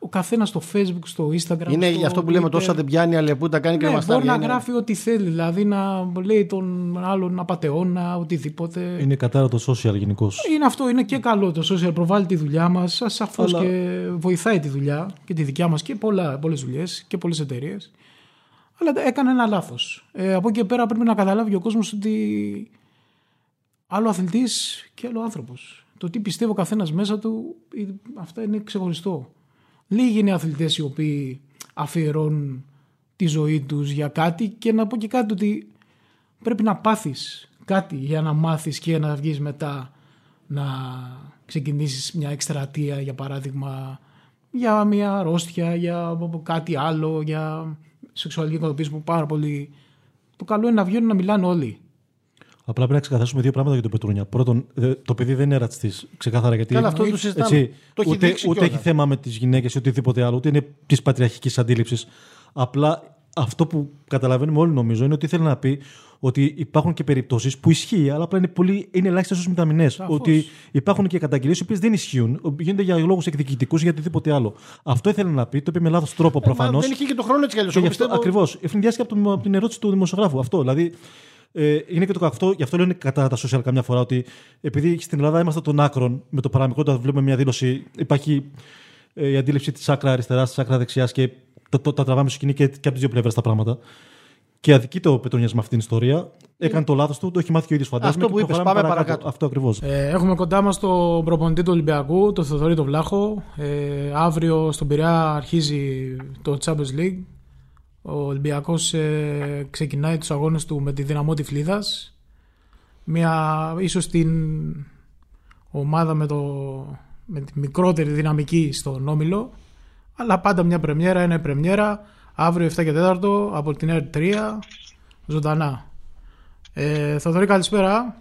ο καθένας στο Facebook, στο Instagram. Είναι στο γι' αυτό που λέμε Twitter. τόσα δεν πιάνει αλεπούτα κάνει και Ναι, μαστάρια. μπορεί να είναι- γράφει ό,τι θέλει. Δηλαδή να λέει τον άλλον απαταιώνα, οτιδήποτε. Είναι... Είναι κατά το social γενικώς. αυτό, είναι και καλό το social. Προβάλλει τη δουλειά μας. Σαφώς Αλλά- και βοηθάει τη δουλειά και τη δικιά μας και πολλές δουλειές και πολλές εταιρείες. Αλλά έκανε ένα λάθος. Ε, από εκεί και πέρα πρέπει να καταλάβει ο κόσμος ότι άλλο αθλητής και άλλο άνθρωπος. Το τι πιστεύει ο καθένας μέσα του, ε, αυτά είναι ξεχωριστό. Λίγοι είναι αθλητές οι οποίοι αφιερώνουν τη ζωή τους για κάτι και να πω και κάτι ότι πρέπει να πάθεις κάτι για να μάθεις και να βγεις μετά να ξεκινήσεις μια εκστρατεία για παράδειγμα για μια αρρώστια, για κάτι άλλο, για σεξουαλική οικοδοποίηση που πάρα πολύ... Το καλό είναι να βγαίνουν να μιλάνε όλοι. Απλά πρέπει να ξεκαθαρίσουμε δύο πράγματα για τον Πετρούνια. Πρώτον, δε- το παιδί δεν είναι ρατσιστής. Ξεκάθαρα γιατί. Καλά, αυτό το συζητάμε. έτσι, Το έχει ούτε δείξει ούτε κιόλας. έχει θέμα με τις γυναίκες ή οτιδήποτε άλλο, ούτε είναι της πατριαρχικής αντίληψης. Απλά αυτό που καταλαβαίνουμε όλοι νομίζω είναι ότι ήθελε να πει ότι υπάρχουν και περιπτώσεις που ισχύει, αλλά απλά είναι, πολύ, είναι ελάχιστες ω μηταμινέ. Ότι υπάρχουν και καταγγελίες οι οποίες δεν ισχύουν, γίνονται για λόγους εκδικητικούς ή για οτιδήποτε άλλο. Αυτό ήθελε να πει, το είπε με λάθος τρόπο Ε, Μα προφανώς. δεν είχε και το χρόνο έτσι κι αλλιώς. Και γι' Εγώ αυτό πιστεύω- ακριβώς. Ευνηδιάστηκε από, τον- από την ερώτηση του δημοσιογράφου. Αυτό. Δηλαδή, ε, είναι και το αυτό, γι' αυτό λένε κατά τα social καμιά φορά ότι επειδή στην Ελλάδα είμαστε των άκρων με το παραμικρό, όταν βλέπουμε μια δήλωση, υπάρχει ε, η αντίληψη της άκρα αριστεράς, της άκρα δεξιάς και το, το, τα τραβάμε στο σκηνή και, και από τις δύο πλευρές τα πράγματα. Και αδικείται ο Πετρονιά με αυτήν την ιστορία. Έκανε το λάθος του, το έχει μάθει και ο ίδιος φαντάζομαι. Αυτό και που είπες, προχωράμε πάμε παρακάτω. Αυτό ακριβώς. Ε, έχουμε κοντά μας τον προπονητή του Ολυμπιακού, τον Θεοδωρή τον Βλάχο. Ε, αύριο στον Πειραιά αρχίζει το Champions League. Ο Ολυμπιακός ε, ξεκινάει τους αγώνες του με τη δυναμό Τυφλίδας. Μια, ίσως την ομάδα με, το, με τη μικρότερη δυναμική στον Όμιλο. Αλλά πάντα μια πρεμιέρα είναι πρεμιέρα. Αύριο 7 και 4 από την R3 ζωντανά. Ε, Θεοδωρή καλησπέρα.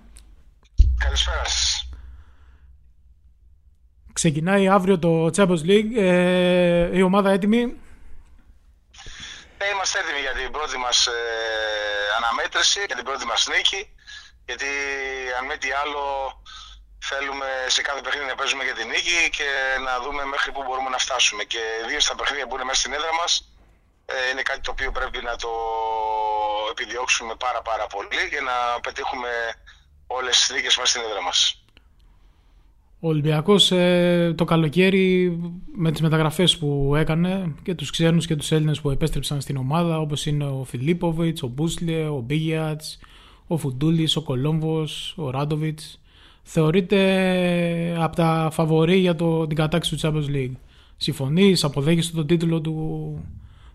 Καλησπέρα σας. Ξεκινάει αύριο το Champions League. Ε, η ομάδα έτοιμη; Ε, είμαστε έτοιμοι για την πρώτη μας ε, αναμέτρηση, για την πρώτη μας νίκη. Γιατί αν μη τι άλλο θέλουμε σε κάθε παιχνίδι να παίζουμε για την νίκη και να δούμε μέχρι πού μπορούμε να φτάσουμε. Και ιδίω στα παιχνίδια που είναι μέσα στην έδρα μας ε, είναι κάτι το οποίο πρέπει να το επιδιώξουμε πάρα πάρα πολύ για να πετύχουμε όλες τις νίκες μέσα στην έδρα μας. Ο Ολυμπιακός ε, το καλοκαίρι με τις μεταγραφές που έκανε και τους ξένους και τους Έλληνες που επέστρεψαν στην ομάδα όπως είναι ο Φιλίπποβιτς, ο Μπούσλε, ο Μπίγιατς, ο Φουντούλης, ο Κολόμβος, ο Ράντοβιτς θεωρείται από τα φαβορή για το, την κατάξη του Champions League. Συμφωνείς, αποδέχεσαι τον τίτλο του,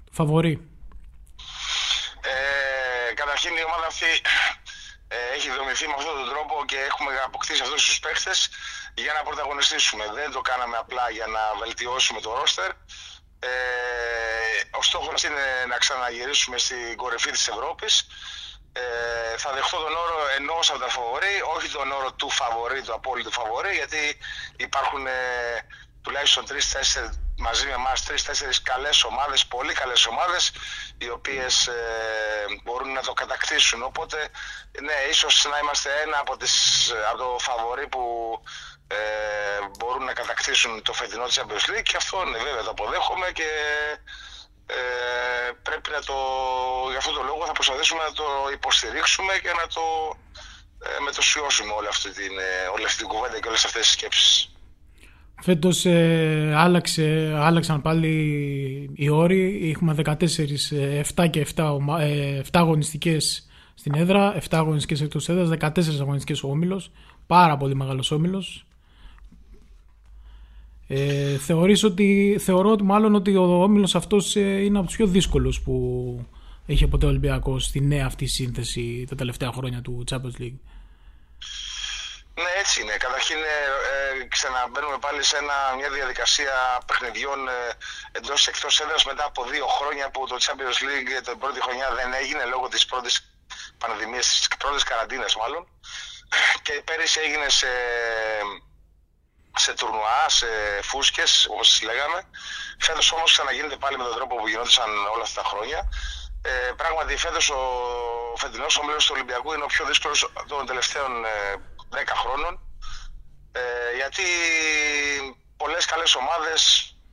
του φαβορή; Ε, καταρχήν η ομάδα αυτή ε, έχει δομηθεί με αυτόν τον τρόπο και έχουμε αποκτήσει αυτούς τους παίχτες για να πρωταγωνιστήσουμε. Δεν το κάναμε απλά για να βελτιώσουμε το ρόστερ. Ε, ο στόχος είναι να ξαναγυρίσουμε στην κορυφή της Ευρώπης. Ε, θα δεχτώ τον όρο ενός από τα φαβορή, όχι τον όρο του φαβορή, του απόλυτου φαβορή, γιατί υπάρχουν ε, τουλάχιστον τρει-τέσσερι μαζί με εμάς, τρει-τέσσερι καλές ομάδες, πολύ καλές ομάδες, οι οποίες ε, μπορούν να το κατακτήσουν. Οπότε, ναι, ίσως να είμαστε ένα από, τις, από το φαβορή που ε, μπορούν να κατακτήσουν το φετινό Champions League και αυτό ναι, βέβαια το αποδέχομαι και ε, πρέπει να το, γι' αυτό το λόγο θα προσπαθήσουμε να το υποστηρίξουμε και να το ε, μετωσιώσουμε όλη αυτή την, ε, όλη αυτή την κουβέντα και όλες αυτές τις σκέψεις. Φέτος ε, άλλαξε, άλλαξαν πάλι οι όροι. Έχουμε 14, ε, 7 και 7, ομα- ε, 7 αγωνιστικές στην έδρα, 7 αγωνιστικές εκτός έδρας, 14 αγωνιστικές ο Όμιλος. Πάρα πολύ μεγάλος Όμιλος. Ε, θεωρείς ότι, θεωρώ ότι μάλλον ότι ο Όμιλος αυτός ε, είναι από τους πιο δύσκολους που έχει ποτέ ο Ολυμπιακός στη νέα αυτή σύνθεση τα τελευταία χρόνια του Champions League. Ναι, έτσι είναι. Καταρχήν ε, ε, ξαναμπαίνουμε πάλι σε ένα, μια διαδικασία παιχνιδιών ε, εντός και εκτός έδρας μετά από δύο χρόνια που το Champions League την πρώτη χρονιά δεν έγινε λόγω της πρώτης πανδημίας, της πρώτης καραντίνας μάλλον. Και πέρυσι έγινε σε, σε τουρνουά, σε φούσκες, όπως τις λέγαμε. Φέτος όμως ξαναγίνεται πάλι με τον τρόπο που γινόντουσαν όλα αυτά τα χρόνια. Ε, πράγματι, φέτος ο φετινός ομίλος του Ολυμπιακού είναι ο πιο δύσκολος των τελευταίων ε, 10 χρόνων. Ε, γιατί πολλές καλές ομάδες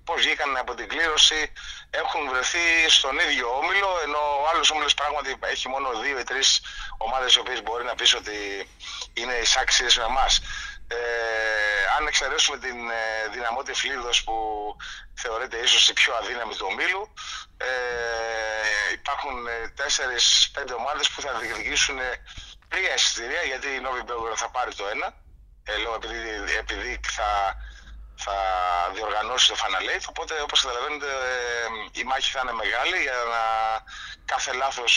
πώς βγήκαν από την κλήρωση έχουν βρεθεί στον ίδιο όμιλο ενώ ο άλλος όμιλος πράγματι έχει μόνο δύο ή τρεις ομάδες οι οποίες μπορεί να πεις ότι είναι εισάξιες με εμάς. Ε, αν εξαιρέσουμε την ε, δυναμότη Φλίδος που θεωρείται ίσως η πιο αδύναμη του ομίλου ε, υπάρχουν 4-5 ομάδες που θα διεκδικήσουν τρία εισιτήρια γιατί η Νόβι Μπέγκορα θα πάρει το ένα. Ε, λέω επειδή, επειδή θα, θα διοργανώσει το Final Eight οπότε όπως καταλαβαίνετε ε, η μάχη θα είναι μεγάλη για να κάθε λάθος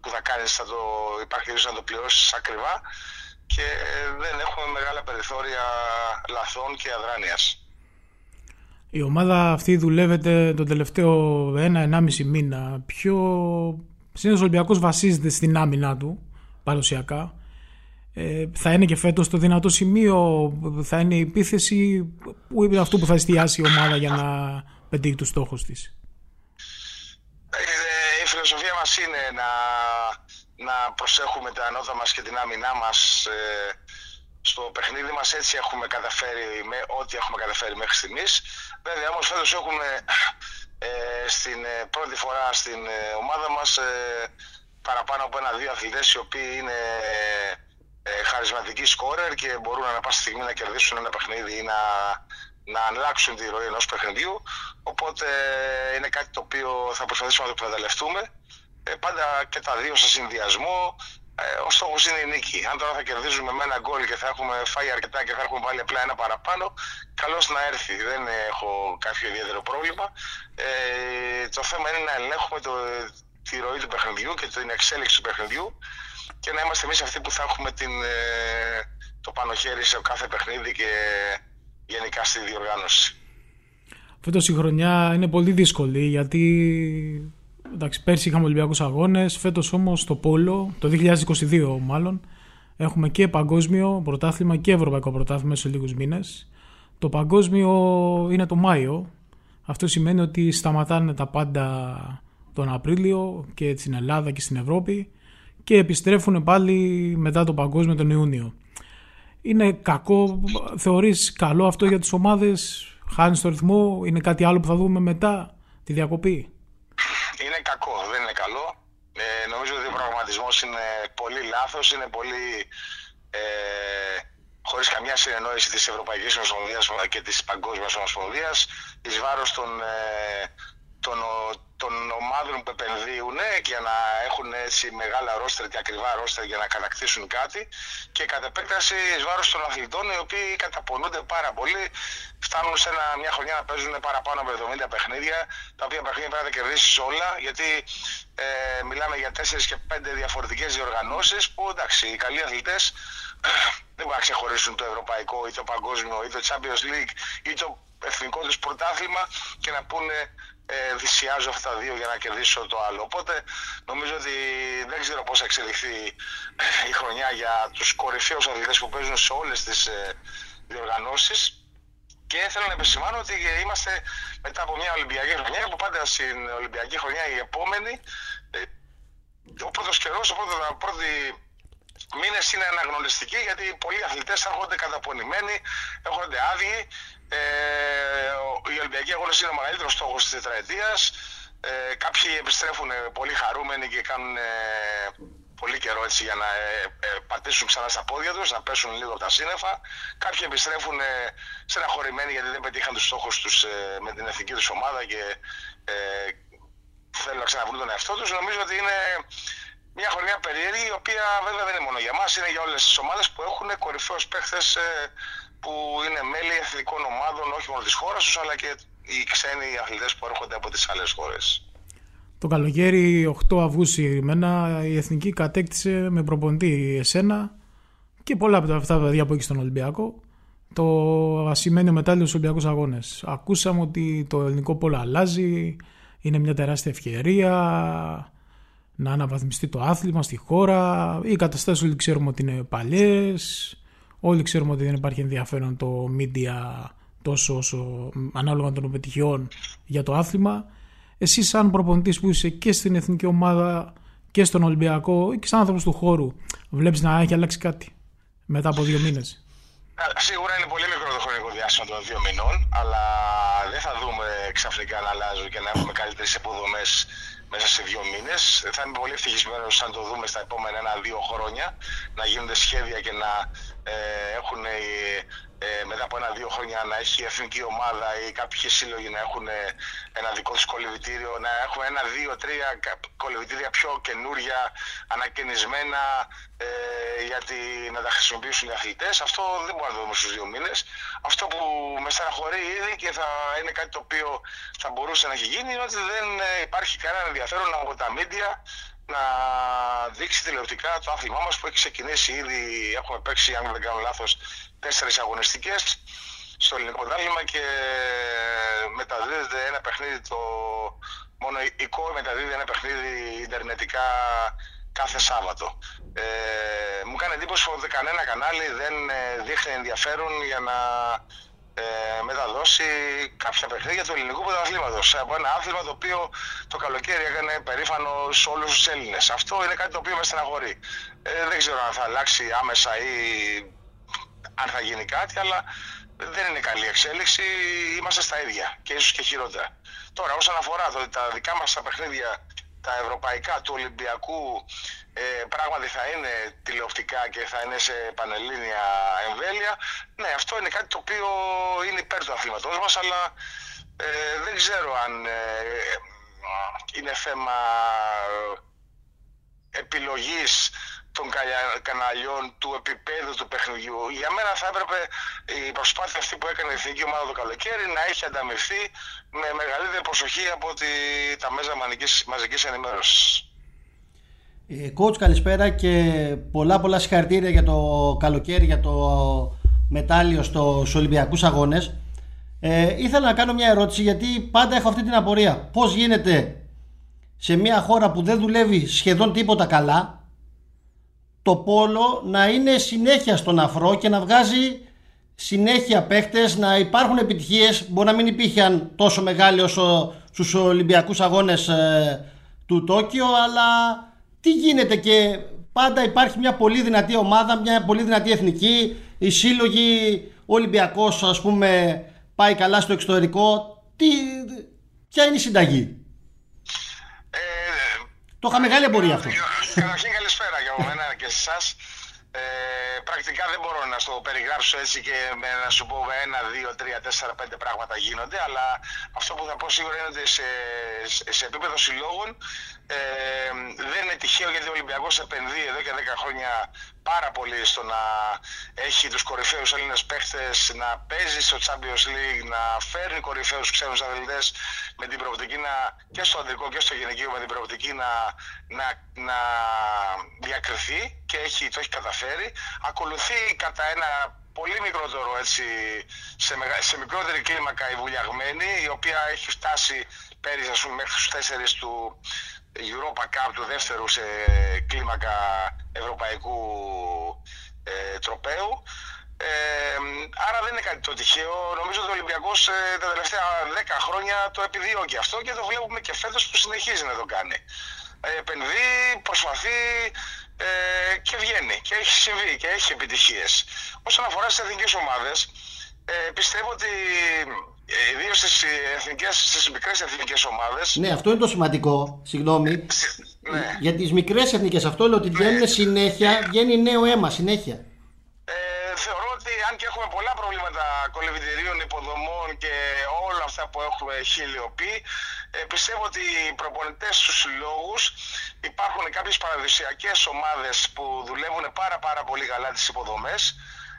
που θα κάνεις θα το υπάρχει να το πληρώσεις ακριβά και δεν έχουμε μεγάλα περιθώρια λαθών και αδράνειας. Η ομάδα αυτή δουλεύεται τον τελευταίο ένα-ενάμιση μήνα. Πιο συνήθως ο Ολυμπιακός βασίζεται στην άμυνα του παραδοσιακά. Ε, θα είναι και φέτος το δυνατό σημείο, θα είναι η επίθεση που είναι αυτό που θα εστιάσει η ομάδα για να πετύχει τους στόχους της. Ε, η φιλοσοφία μας είναι να, να προσέχουμε τα ανώτα μας και την άμυνά μας ε, στο παιχνίδι μας έτσι έχουμε καταφέρει με ό,τι έχουμε καταφέρει μέχρι στιγμής βέβαια όμως φέτος έχουμε ε, στην πρώτη φορά στην ομάδα μας παραπάνω από ένα-δύο αθλητές οι οποίοι είναι ε, χαρισματικοί σκόρερ και μπορούν ανα πάσα στιγμή να κερδίσουν ένα παιχνίδι ή να, να αλλάξουν τη ροή ενός παιχνιδιού. Οπότε είναι κάτι το οποίο θα προσπαθήσουμε να το εκμεταλλευτούμε. Ε, πάντα και τα δύο σε συνδυασμό. Ε, ο στόχος είναι η νίκη. Αν τώρα θα κερδίζουμε με ένα γκολ και θα έχουμε φάει αρκετά και θα έχουμε βάλει απλά ένα παραπάνω, καλώς να έρθει. Δεν έχω κάποιο ιδιαίτερο πρόβλημα. Ε, το θέμα είναι να ελέγχουμε το, τη ροή του παιχνιδιού και την εξέλιξη του παιχνιδιού και να είμαστε εμείς αυτοί που θα έχουμε την, ε, το πάνω χέρι σε κάθε παιχνίδι και γενικά στη διοργάνωση. Φέτος η χρονιά είναι πολύ δύσκολη γιατί εντάξει, πέρσι είχαμε Ολυμπιακούς Αγώνες, φέτος όμως το Πόλο, το 2022 μάλλον, έχουμε και παγκόσμιο πρωτάθλημα και ευρωπαϊκό πρωτάθλημα σε λίγους μήνες. Το παγκόσμιο είναι το Μάιο, αυτό σημαίνει ότι σταματάνε τα πάντα τον Απρίλιο και στην Ελλάδα και στην Ευρώπη και επιστρέφουν πάλι μετά το παγκόσμιο τον Ιούνιο. Είναι κακό, θεωρείς καλό αυτό για τις ομάδες, χάνεις το ρυθμό, είναι κάτι άλλο που θα δούμε μετά τη διακοπή; Είναι κακό, δεν είναι καλό. Ε, νομίζω ότι ο πραγματισμός είναι πολύ λάθος, είναι πολύ ε, χωρίς καμιά συνεννόηση της Ευρωπαϊκής Ομοσπονδίας και της Παγκόσμιας Ομοσπονδίας εις βάρος των, ε, των, των ομάδων που επενδύουν για να έχουν έτσι μεγάλα ρόστερ και ακριβά ρόστερ για να κατακτήσουν κάτι. Και κατ' επέκταση εις βάρος των αθλητών οι οποίοι καταπονούνται πάρα πολύ φτάνουν σε ένα, μια χρονιά να παίζουν παραπάνω από 70 παιχνίδια τα οποία παιχνίδια πρέπει να τα κερδίσεις όλα γιατί ε, μιλάμε για 4 και 5 διαφορετικές διοργανώσεις που εντάξει οι καλοί αθλητές δεν μπορούν να ξεχωρίσουν το ευρωπαϊκό ή το παγκόσμιο ή το Champions League ή το εθνικό τους πρωτάθλημα και να πούνε ε, θυσιάζω αυτά τα δύο για να κερδίσω το άλλο. Οπότε νομίζω ότι δεν ξέρω πώς θα εξελιχθεί η χρονιά για τους κορυφαίους αθλητές που παίζουν σε όλες τις ε, διοργανώσεις. Και θέλω να επισημάνω ότι είμαστε μετά από μια Ολυμπιακή χρονιά που πάντα στην Ολυμπιακή χρονιά η επόμενη ε, ο πρώτος καιρός, ο πρώτοι μήνες είναι αναγνωριστικοί γιατί πολλοί αθλητές έρχονται καταπονημένοι, έρχονται άδειοι ε, οι Ολυμπιακοί Αγώνες είναι ο μεγαλύτερος στόχος της τετραετίας. Ε, κάποιοι επιστρέφουν πολύ χαρούμενοι και κάνουν ε, πολύ καιρό έτσι για να ε, ε, πατήσουν ξανά στα πόδια τους, να πέσουν λίγο από τα σύννεφα. Κάποιοι επιστρέφουν ε, στεναχωρημένοι γιατί δεν πετύχαν τους στόχους τους με την εθνική τους ομάδα και ε, θέλουν να ξαναβρούν τον εαυτό τους. Νομίζω ότι είναι μια χρονιά περίεργη, η οποία βέβαια δεν είναι μόνο για μας, είναι για όλες τις ομάδες που έχουν κορυφαίους παίχτες που είναι μέλη εθνικών ομάδων όχι μόνο της χώρας τους αλλά και οι ξένοι αθλητές που έρχονται από τις άλλες χώρες. Το καλοκαίρι 8 Αυγούστου συγκεκριμένα η Εθνική κατέκτησε με προπονητή εσένα και πολλά από αυτά τα παιδιά που έχεις στον Ολυμπιακό το ασημένιο μετάλλιο στους Ολυμπιακούς Αγώνες. Ακούσαμε ότι το ελληνικό πόλο αλλάζει, είναι μια τεράστια ευκαιρία να αναβαθμιστεί το άθλημα στη χώρα. Οι καταστάσεις όλοι ξέρουμε ότι είναι παλιές, Όλοι ξέρουμε ότι δεν υπάρχει ενδιαφέρον το media τόσο όσο ανάλογα των επιτυχιών για το άθλημα. Εσύ, σαν προπονητής που είσαι και στην εθνική ομάδα και στον Ολυμπιακό και σαν άνθρωπος του χώρου, βλέπεις να έχει αλλάξει κάτι μετά από δύο μήνες; Σίγουρα είναι πολύ μικρό το χρονικό διάστημα των δύο μηνών, αλλά δεν θα δούμε ξαφνικά να αλλάζουν και να έχουμε καλύτερες υποδομές μέσα σε δύο μήνες. Θα είμαι πολύ ευτυχισμένος αν το δούμε στα επόμενα ένα-δύο χρόνια να γίνονται σχέδια και να ε, έχουν ε, μετά από ένα-δύο χρόνια να έχει η εθνική ομάδα ή κάποιοι σύλλογοι να έχουν ένα δικό τους κολυβητήριο, να έχουμε ένα, δύο, τρία κολυβητήρια πιο καινούρια, ανακαινισμένα ε, γιατί να τα χρησιμοποιήσουν οι αθλητές. Αυτό δεν μπορούμε να το δούμε στους δύο μήνες. Αυτό που με στεναχωρεί ήδη και θα είναι κάτι το οποίο θα μπορούσε να έχει γίνει είναι ότι δεν υπάρχει κανένα ενδιαφέρον από τα μίντια να δείξει τηλεοπτικά το άθλημά μας που έχει ξεκινήσει ήδη, έχουμε παίξει αν δεν κάνω λάθος τέσσερις αγωνιστικές στο ελληνικό πρωτάθλημα και μεταδίδεται ένα παιχνίδι το μόνο η ΚΟΕ μεταδίδει ένα παιχνίδι ιντερνετικά κάθε Σάββατο. Ε, μου κάνει εντύπωση ότι κανένα κανάλι δεν ε, δείχνει ενδιαφέρον για να ε, μεταδώσει κάποια παιχνίδια του ελληνικού πρωταθλήματος. Από ένα άθλημα το οποίο το καλοκαίρι έκανε περήφανος σε όλους τους Έλληνες. Αυτό είναι κάτι το οποίο με στεναχωρεί. Ε, δεν ξέρω αν θα αλλάξει άμεσα ή αν θα γίνει κάτι, αλλά δεν είναι καλή εξέλιξη. Είμαστε στα ίδια και ίσως και χειρότερα. Τώρα, όσον αφορά το, τα δικά μας τα παιχνίδια, τα ευρωπαϊκά του Ολυμπιακού, ε, πράγματι θα είναι τηλεοπτικά και θα είναι σε πανελλήνια εμβέλεια. Ναι, αυτό είναι κάτι το οποίο είναι υπέρ του αθλήματό μας, αλλά ε, δεν ξέρω αν ε, είναι θέμα επιλογής των καναλιών, του επίπεδου του παιχνιδιού. Για μένα θα έπρεπε η προσπάθεια αυτή που έκανε η Εθνική Ομάδα το καλοκαίρι να έχει ανταμυφθεί με μεγαλύτερη προσοχή από τη, τα μέσα μαζικής ενημέρωσης. Ε, coach καλησπέρα και πολλά πολλά συγχαρητήρια για το καλοκαίρι, για το μετάλλιο στους Ολυμπιακούς Αγώνες. Ε, ήθελα να κάνω μια ερώτηση γιατί πάντα έχω αυτή την απορία. Πώς γίνεται σε μια χώρα που δεν δουλεύει σχεδόν τίποτα καλά το πόλο να είναι συνέχεια στον αφρό και να βγάζει συνέχεια παίχτες, να υπάρχουν επιτυχίες, μπορεί να μην υπήρχαν τόσο μεγάλοι όσο στους Ολυμπιακούς Αγώνες ε, του Τόκιο, αλλά τι γίνεται και πάντα υπάρχει μια πολύ δυνατή ομάδα, μια πολύ δυνατή εθνική, οι σύλλογοι, ο Ολυμπιακός ας πούμε πάει καλά στο εξωτερικό, τι, ποια είναι η συνταγή. Ε, το είχα μεγάλη εμπορία αυτό. Καταρχήν καλησπέρα για μένα και σε εσάς. Ε, πρακτικά δεν μπορώ να στο περιγράψω έτσι και με, να σου πω ένα, δύο, τρία, τέσσερα, πέντε πράγματα γίνονται, αλλά αυτό που θα πω σίγουρα είναι ότι σε, σε επίπεδο συλλόγων ε, δεν είναι τυχαίο γιατί ο Ολυμπιακός επενδύει εδώ και 10 χρόνια πάρα πολύ στο να έχει τους κορυφαίους Έλληνες παίχτες, να παίζει στο Champions League, να φέρνει κορυφαίους ξένους αθλητές με την προοπτική να, και στο αντρικό και στο γυναικείο με την προοπτική να, να, να διακριθεί και έχει, το έχει καταφέρει. Ακολουθεί κατά ένα πολύ μικρότερο έτσι, σε, σε μικρότερη κλίμακα η βουλιαγμένη, η οποία έχει φτάσει πέρυσι ας πούμε, μέχρι τους τέσσερις του, Europa Cup του δεύτερου σε κλίμακα ευρωπαϊκού ε, τροπέου. Ε, άρα δεν είναι κάτι το τυχαίο. Νομίζω ότι ο Ολυμπιακός ε, τα τελευταία 10 χρόνια το επιδιώκει αυτό και το βλέπουμε και φέτος που συνεχίζει να το κάνει. Ε, επενδύει, προσπαθεί ε, και βγαίνει και έχει συμβεί και έχει επιτυχίες. Όσον αφορά στις εθνικές ομάδες, ε, πιστεύω ότι ε, ιδίως στις εθνικές, στις μικρές εθνικές ομάδες. Ναι, αυτό είναι το σημαντικό, συγγνώμη. Ναι. Για τις μικρές εθνικές αυτό λέω ότι ναι. βγαίνουν συνέχεια, βγαίνει νέο αίμα συνέχεια. Ε, θεωρώ ότι αν και έχουμε πολλά προβλήματα κολυβητηρίων, υποδομών και όλα αυτά που έχουμε χιλιοπεί, ε, πιστεύω ότι οι προπονητές στους συλλόγου υπάρχουν κάποιες παραδοσιακές ομάδες που δουλεύουν πάρα, πάρα πολύ καλά τις υποδομές.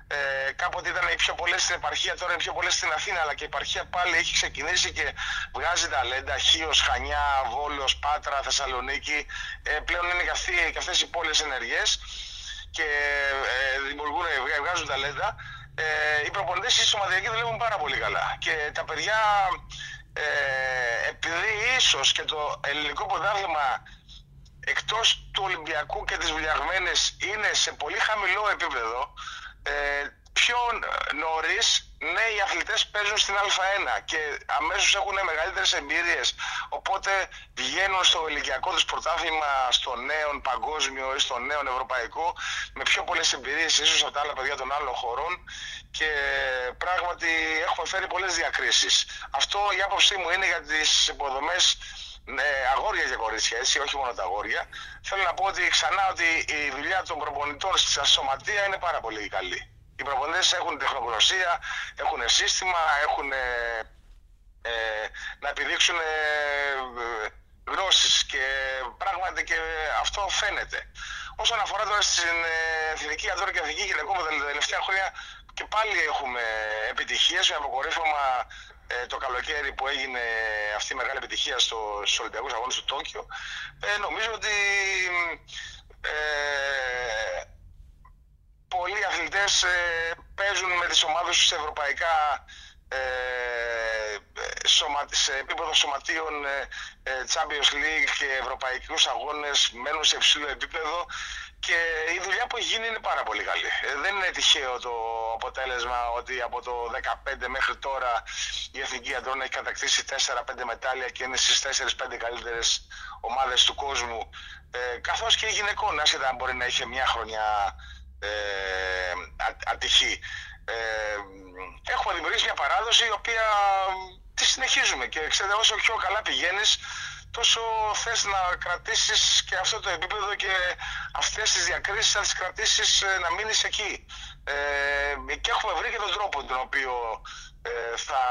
Ε, κάποτε ήταν οι πιο πολλές στην επαρχία, τώρα είναι πιο πολλές στην Αθήνα. Αλλά και η επαρχία πάλι έχει ξεκινήσει και βγάζει ταλέντα. Χίος, Χανιά, Βόλος, Πάτρα, Θεσσαλονίκη. Ε, πλέον είναι και, αυτές οι πόλεις ενεργές και ε, δημιουργούν, βγάζουν ταλέντα. Ε, οι προπονητές στη Σωματιακή δουλεύουν πάρα πολύ καλά. Και τα παιδιά, ε, επειδή ίσως και το ελληνικό πρωτάθλημα εκτός του Ολυμπιακού και τις Βουλιαγμένες είναι σε πολύ χαμηλό επίπεδο, ε, πιο νωρίς νέοι αθλητές παίζουν στην Α1 και αμέσως έχουν μεγαλύτερες εμπειρίες οπότε βγαίνουν στο ηλικιακό τους πρωτάθλημα στο νέο παγκόσμιο ή στο νέο ευρωπαϊκό με πιο πολλές εμπειρίες ίσως από τα άλλα παιδιά των άλλων χωρών και πράγματι έχουμε φέρει πολλές διακρίσεις. Αυτό η άποψή μου είναι για τις υποδομές ναι, αγόρια και κορίτσια, έτσι, όχι μόνο τα αγόρια. Θέλω να πω ότι ξανά ότι η δουλειά των προπονητών στη σωματεία είναι πάρα πολύ καλή. Οι προπονητές έχουν τεχνογνωσία, έχουν σύστημα, έχουν ε, ε να επιδείξουν ε, γνώσεις και πράγματι και αυτό φαίνεται. Όσον αφορά τώρα στην ε, εθνική αντρών και εθνική γυναικών τα τελευταία χρόνια και πάλι έχουμε επιτυχίες με αποκορύφωμα ε, το καλοκαίρι που έγινε αυτή η μεγάλη επιτυχία στο, στους Ολυμπιακούς Αγώνες του Τόκιο ε, νομίζω ότι ε, πολλοί αθλητές ε, παίζουν με τις ομάδες τους σε ευρωπαϊκά ε, σε επίπεδο σωματείων Champions League και ευρωπαϊκούς αγώνες μένουν σε υψηλό επίπεδο και η δουλειά που έχει γίνει είναι πάρα πολύ καλή. Ε, δεν είναι τυχαίο το αποτέλεσμα ότι από το 2015 μέχρι τώρα η Εθνική Αντρών έχει κατακτήσει 4-5 μετάλλια και είναι στις 4-5 καλύτερες ομάδες του κόσμου. Ε, καθώς και η γυναικών, άσχετα αν μπορεί να είχε μια χρονιά ε, ατυχή. Ε, έχουμε δημιουργήσει μια παράδοση η οποία τη συνεχίζουμε και ξέρετε όσο πιο καλά πηγαίνεις τόσο θες να κρατήσεις και αυτό το επίπεδο και αυτές τις διακρίσεις να τις κρατήσεις ε, να μείνεις εκεί. Ε, και έχουμε βρει και τον τρόπο τον οποίο ε, θα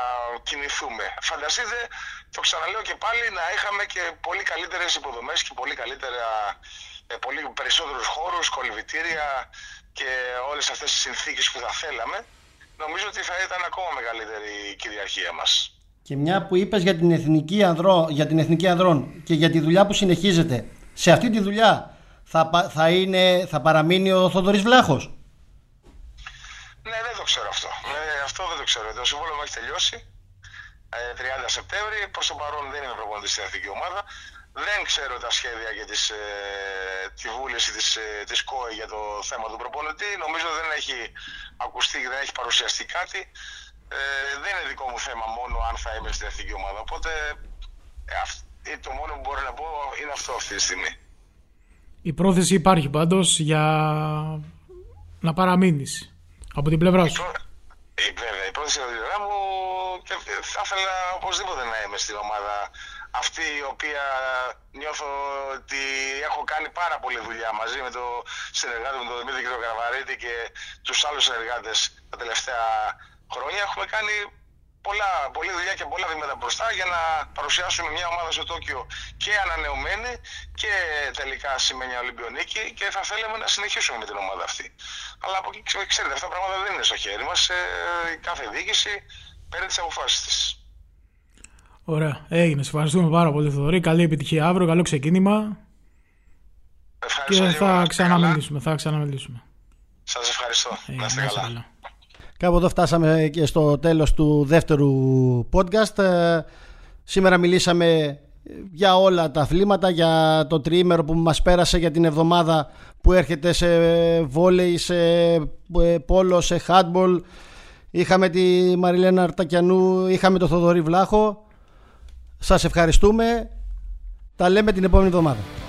κινηθούμε. Φανταστείτε, το ξαναλέω και πάλι, να είχαμε και πολύ καλύτερες υποδομές και πολύ καλύτερα ε, πολύ περισσότερους χώρους, κολυβητήρια και όλες αυτές τις συνθήκες που θα θέλαμε, νομίζω ότι θα ήταν ακόμα μεγαλύτερη η κυριαρχία μας. Και μια που είπες για την εθνική, ανδρό, για την εθνική ανδρών και για τη δουλειά που συνεχίζεται, σε αυτή τη δουλειά θα, θα, είναι, θα παραμείνει ο Θοδωρής Βλάχος; Ναι, δεν το ξέρω αυτό. Ναι, αυτό δεν το ξέρω. Το συμβόλαιο μου έχει τελειώσει. 30 ε, Σεπτέμβρη. Προς το παρόν δεν είμαι προπονητής στην εθνική ομάδα. Δεν ξέρω τα σχέδια για τις, ε, τη βούληση της, ε, της ΚΟΕ για το θέμα του προπονητή. Νομίζω δεν έχει ακουστεί και δεν έχει παρουσιαστεί κάτι ε, δεν είναι δικό μου θέμα μόνο αν θα είμαι στην εθνική ομάδα. Οπότε ε, το μόνο που μπορώ να πω είναι αυτό αυτή τη στιγμή. Η πρόθεση υπάρχει πάντως για να παραμείνεις από την πλευρά σου. Η, βέβαια, η πρόθεση από την πλευρά μου και θα ήθελα οπωσδήποτε να είμαι στην ομάδα αυτή η οποία νιώθω ότι έχω κάνει πάρα πολλή δουλειά μαζί με το συνεργάτη μου τον Δημήτρη Καραβαρίτη και τους άλλους συνεργάτες τα τελευταία χρόνια έχουμε κάνει πολλά, πολλή δουλειά και πολλά βήματα μπροστά για να παρουσιάσουμε μια ομάδα στο Τόκιο και ανανεωμένη και τελικά σημαίνει Ολυμπιονίκη και θα θέλαμε να συνεχίσουμε με την ομάδα αυτή. Αλλά από εκεί ξέρετε, αυτά τα πράγματα δεν είναι στο χέρι μας. Ε, κάθε διοίκηση παίρνει τις αποφάσεις της. Ωραία. Έγινε. Σε ευχαριστούμε πάρα πολύ, Θοδωρή. Καλή επιτυχία αύριο. Καλό ξεκίνημα. Ευχαριστώ και θα ξαναμιλήσουμε. Θα ξαναμιλήσουμε. Σας ευχαριστώ. Ε, να είστε καλά. Κάπου εδώ φτάσαμε και στο τέλος του δεύτερου podcast. Ε, σήμερα μιλήσαμε για όλα τα αθλήματα, για το τριήμερο που μας πέρασε για την εβδομάδα που έρχεται σε βόλεϊ, σε ε, πόλο, σε χάτμπολ. Είχαμε τη Μαριλένα Αρτακιανού, είχαμε το Θοδωρή Βλάχο. Σας ευχαριστούμε. Τα λέμε την επόμενη εβδομάδα.